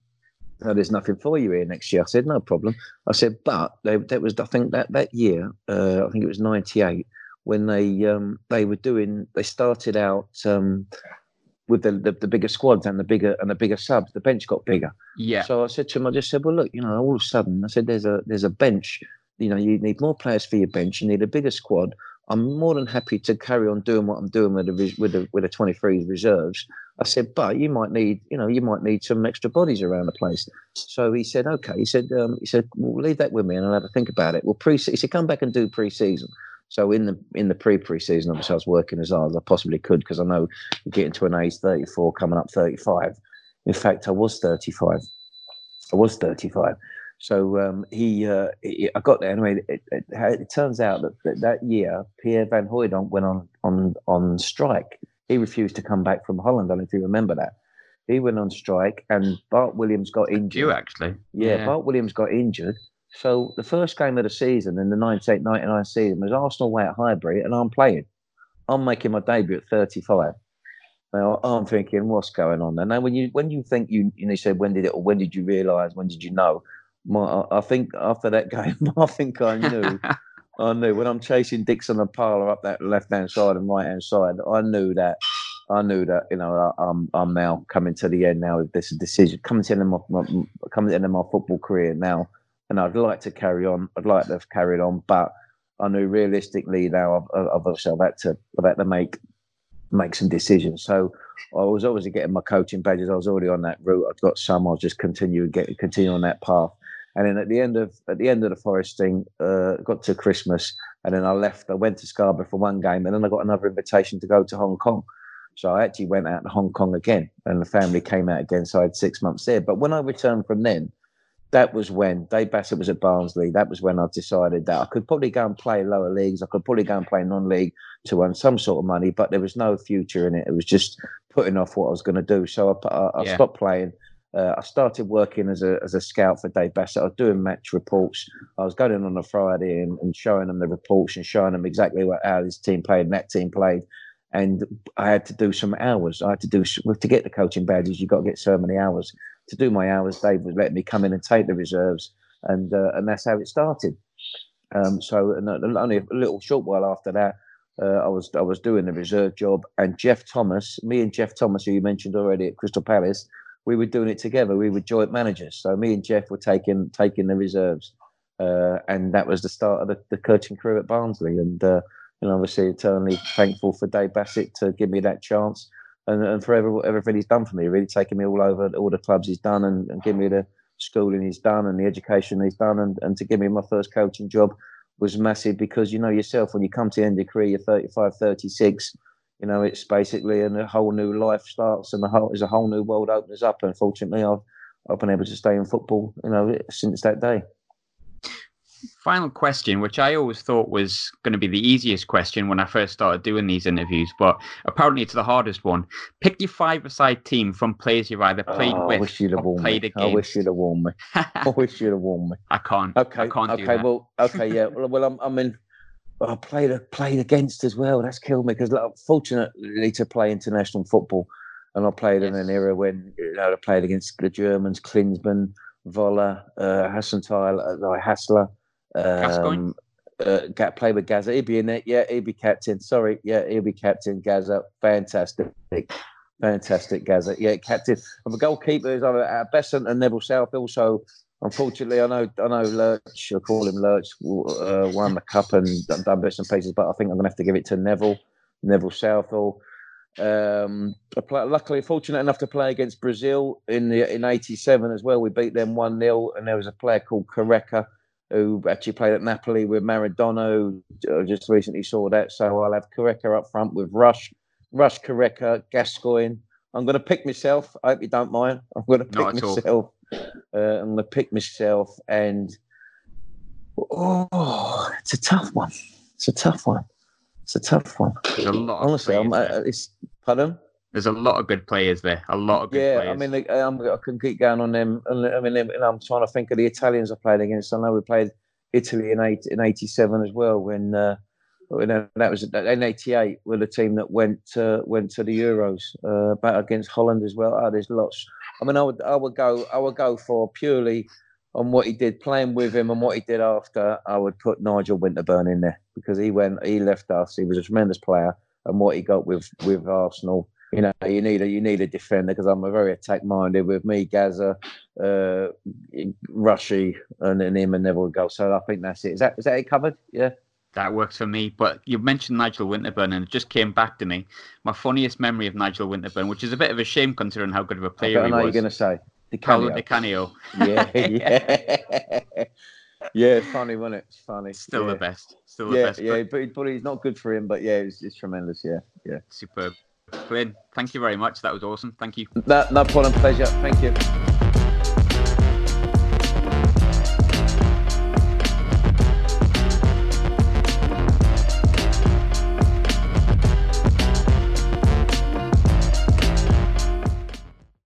no, "There's nothing for you here next year." I said, "No problem." I said, "But they, that was I think that that year, uh, I think it was '98 when they um, they were doing. They started out." Um, with the, the, the bigger squads and the bigger and the bigger subs, the bench got bigger. Yeah. So I said to him, I just said, well, look, you know, all of a sudden, I said, there's a there's a bench. You know, you need more players for your bench. You need a bigger squad. I'm more than happy to carry on doing what I'm doing with the with the with the 23 reserves. I said, but you might need, you know, you might need some extra bodies around the place. So he said, okay. He said, um, he said, well, leave that with me, and I'll have a think about it. Well, pre, he said, come back and do pre-season. So in the in the pre pre-season, obviously, I was working as hard as I possibly could because I know you're getting to an age 34, coming up 35. In fact, I was 35. I was 35. So um, he, uh, he, I got there anyway. It, it, it turns out that, that, that year Pierre Van Hooijdonk went on on on strike. He refused to come back from Holland. I don't know if you remember that. He went on strike, and Bart Williams got injured. You actually, yeah, yeah, Bart Williams got injured. So the first game of the season in the 98-99 season was Arsenal away at Highbury, and I'm playing. I'm making my debut at 35. Now I'm thinking, what's going on? And now when you when you think you you know, said when did it or when did you realise? When did you know? My, I think after that game, I think I knew. I knew when I'm chasing Dixon and Parlour up that left hand side and right hand side. I knew that. I knew that you know I'm I'm now coming to the end now of this decision, coming to the end of my, my coming to the end of my football career now, and I'd like to carry on. I'd like to have carried on, but I knew realistically now I've, I've, I've had to I've had to make make some decisions. So I was obviously getting my coaching badges. I was already on that route. I've got some. I'll just continue get continue on that path. And then at the end of at the end of the Forest thing, uh, got to Christmas, and then I left. I went to Scarborough for one game, and then I got another invitation to go to Hong Kong. So I actually went out to Hong Kong again, and the family came out again. So I had six months there. But when I returned from then, that was when Dave Bassett was at Barnsley. That was when I decided that I could probably go and play lower leagues. I could probably go and play non-league to earn some sort of money, but there was no future in it. It was just putting off what I was going to do. So I, I, I yeah. stopped playing. Uh, I started working as a as a scout for Dave Bassett. I was doing match reports. I was going in on a Friday and, and showing them the reports and showing them exactly what how this team played and that team played. And I had to do some hours. I had to do to get the coaching badges. You've got to get so many hours to do my hours. Dave was letting me come in and take the reserves, and uh, and that's how it started. Um, so only a little short while after that, uh, I was I was doing the reserve job, and Geoff Thomas, me and Geoff Thomas, who you mentioned already at Crystal Palace, we were doing it together. We were joint managers. So me and Jeff were taking taking the reserves, uh, and that was the start of the, the coaching crew at Barnsley. And uh, and obviously eternally thankful for Dave Bassett to give me that chance, and, and for every, everything he's done for me. Really taking me all over all the clubs he's done, and, and give me the schooling he's done and the education he's done, and, and to give me my first coaching job was massive because you know yourself when you come to the end of your career, you're 35, 36 you know, it's basically and a whole new life starts and the whole is a whole new world opens up. And fortunately, I've I've been able to stay in football, you know, since that day. Final question, which I always thought was going to be the easiest question when I first started doing these interviews, but apparently it's the hardest one. Pick your five-a-side team from players you've either played oh, with I wish you'd have or played me. against. I wish you'd have warned me. I wish you'd have warned me. I can't. Okay. I can't okay. Well. Okay. Yeah. well, well, I'm. I'm in. I played played against as well. That's killed me because like, fortunately to play international football, and I played yes. in an era when you know I played against the Germans, Klinsmann, Voller, uh, Hasenthal, uh, Hassler. Um, uh, play with Gazza. He'd be in it. Yeah, he'd be captain. Sorry. Yeah, he'll be captain. Gazza. Fantastic. Fantastic, Gazza. Yeah, captain. I'm a goalkeeper is either Beasant and Neville South. Also, Unfortunately, I know I know Lurch. I call him Lurch. Uh, won the cup and done bits and pieces, but I think I'm going to have to give it to Neville, Neville Southall. Um, play, luckily, fortunate enough to play against Brazil in the in '87 as well. We beat them one 0 and there was a player called Careca who actually played at Napoli with Maradona. I just recently saw that, so I'll have Careca up front with Rush, Rush Careca, Gascoigne. I'm going to pick myself. I hope you don't mind. I'm going to pick myself. Uh, I'm going to pick myself, and oh, it's a tough one. It's a tough one. It's a tough one. There's a lot. Honestly, I'm, uh, it's pardon. There's a lot of good players there. A lot of good yeah, players. I mean, I'm, i can keep going on them. I mean, I'm trying to think of the Italians I played against. I know we played Italy in eight in '87 as well when. Uh, that was in '88 with a team that went uh, went to the Euros, uh, back against Holland as well. Oh, there's lots. I mean, I would I would go I would go for purely on what he did playing with him and what he did after. I would put Nigel Winterburn in there because he went he left us. He was a tremendous player, and what he got with with Arsenal. You know, you need a you need a defender because I'm a very attack minded with me, Gazza, uh, Rushy, and then him and Neville go. So I think that's it. Is that is that it covered? Yeah that works for me. But you mentioned Nigel Winterburn, and it just came back to me. My funniest memory of Nigel Winterburn, which is a bit of a shame considering how good of a player I he was. you're going to say Canio. Paolo Di Canio. Yeah, yeah. yeah, funny, wasn't it? It's funny. Still yeah. the best. Still the yeah, best. Yeah, but, but he's not good for him. But yeah, it's, it's tremendous. Yeah, yeah. Superb. Glyn, thank you very much. That was awesome. Thank you. No, no problem. Pleasure. Thank you.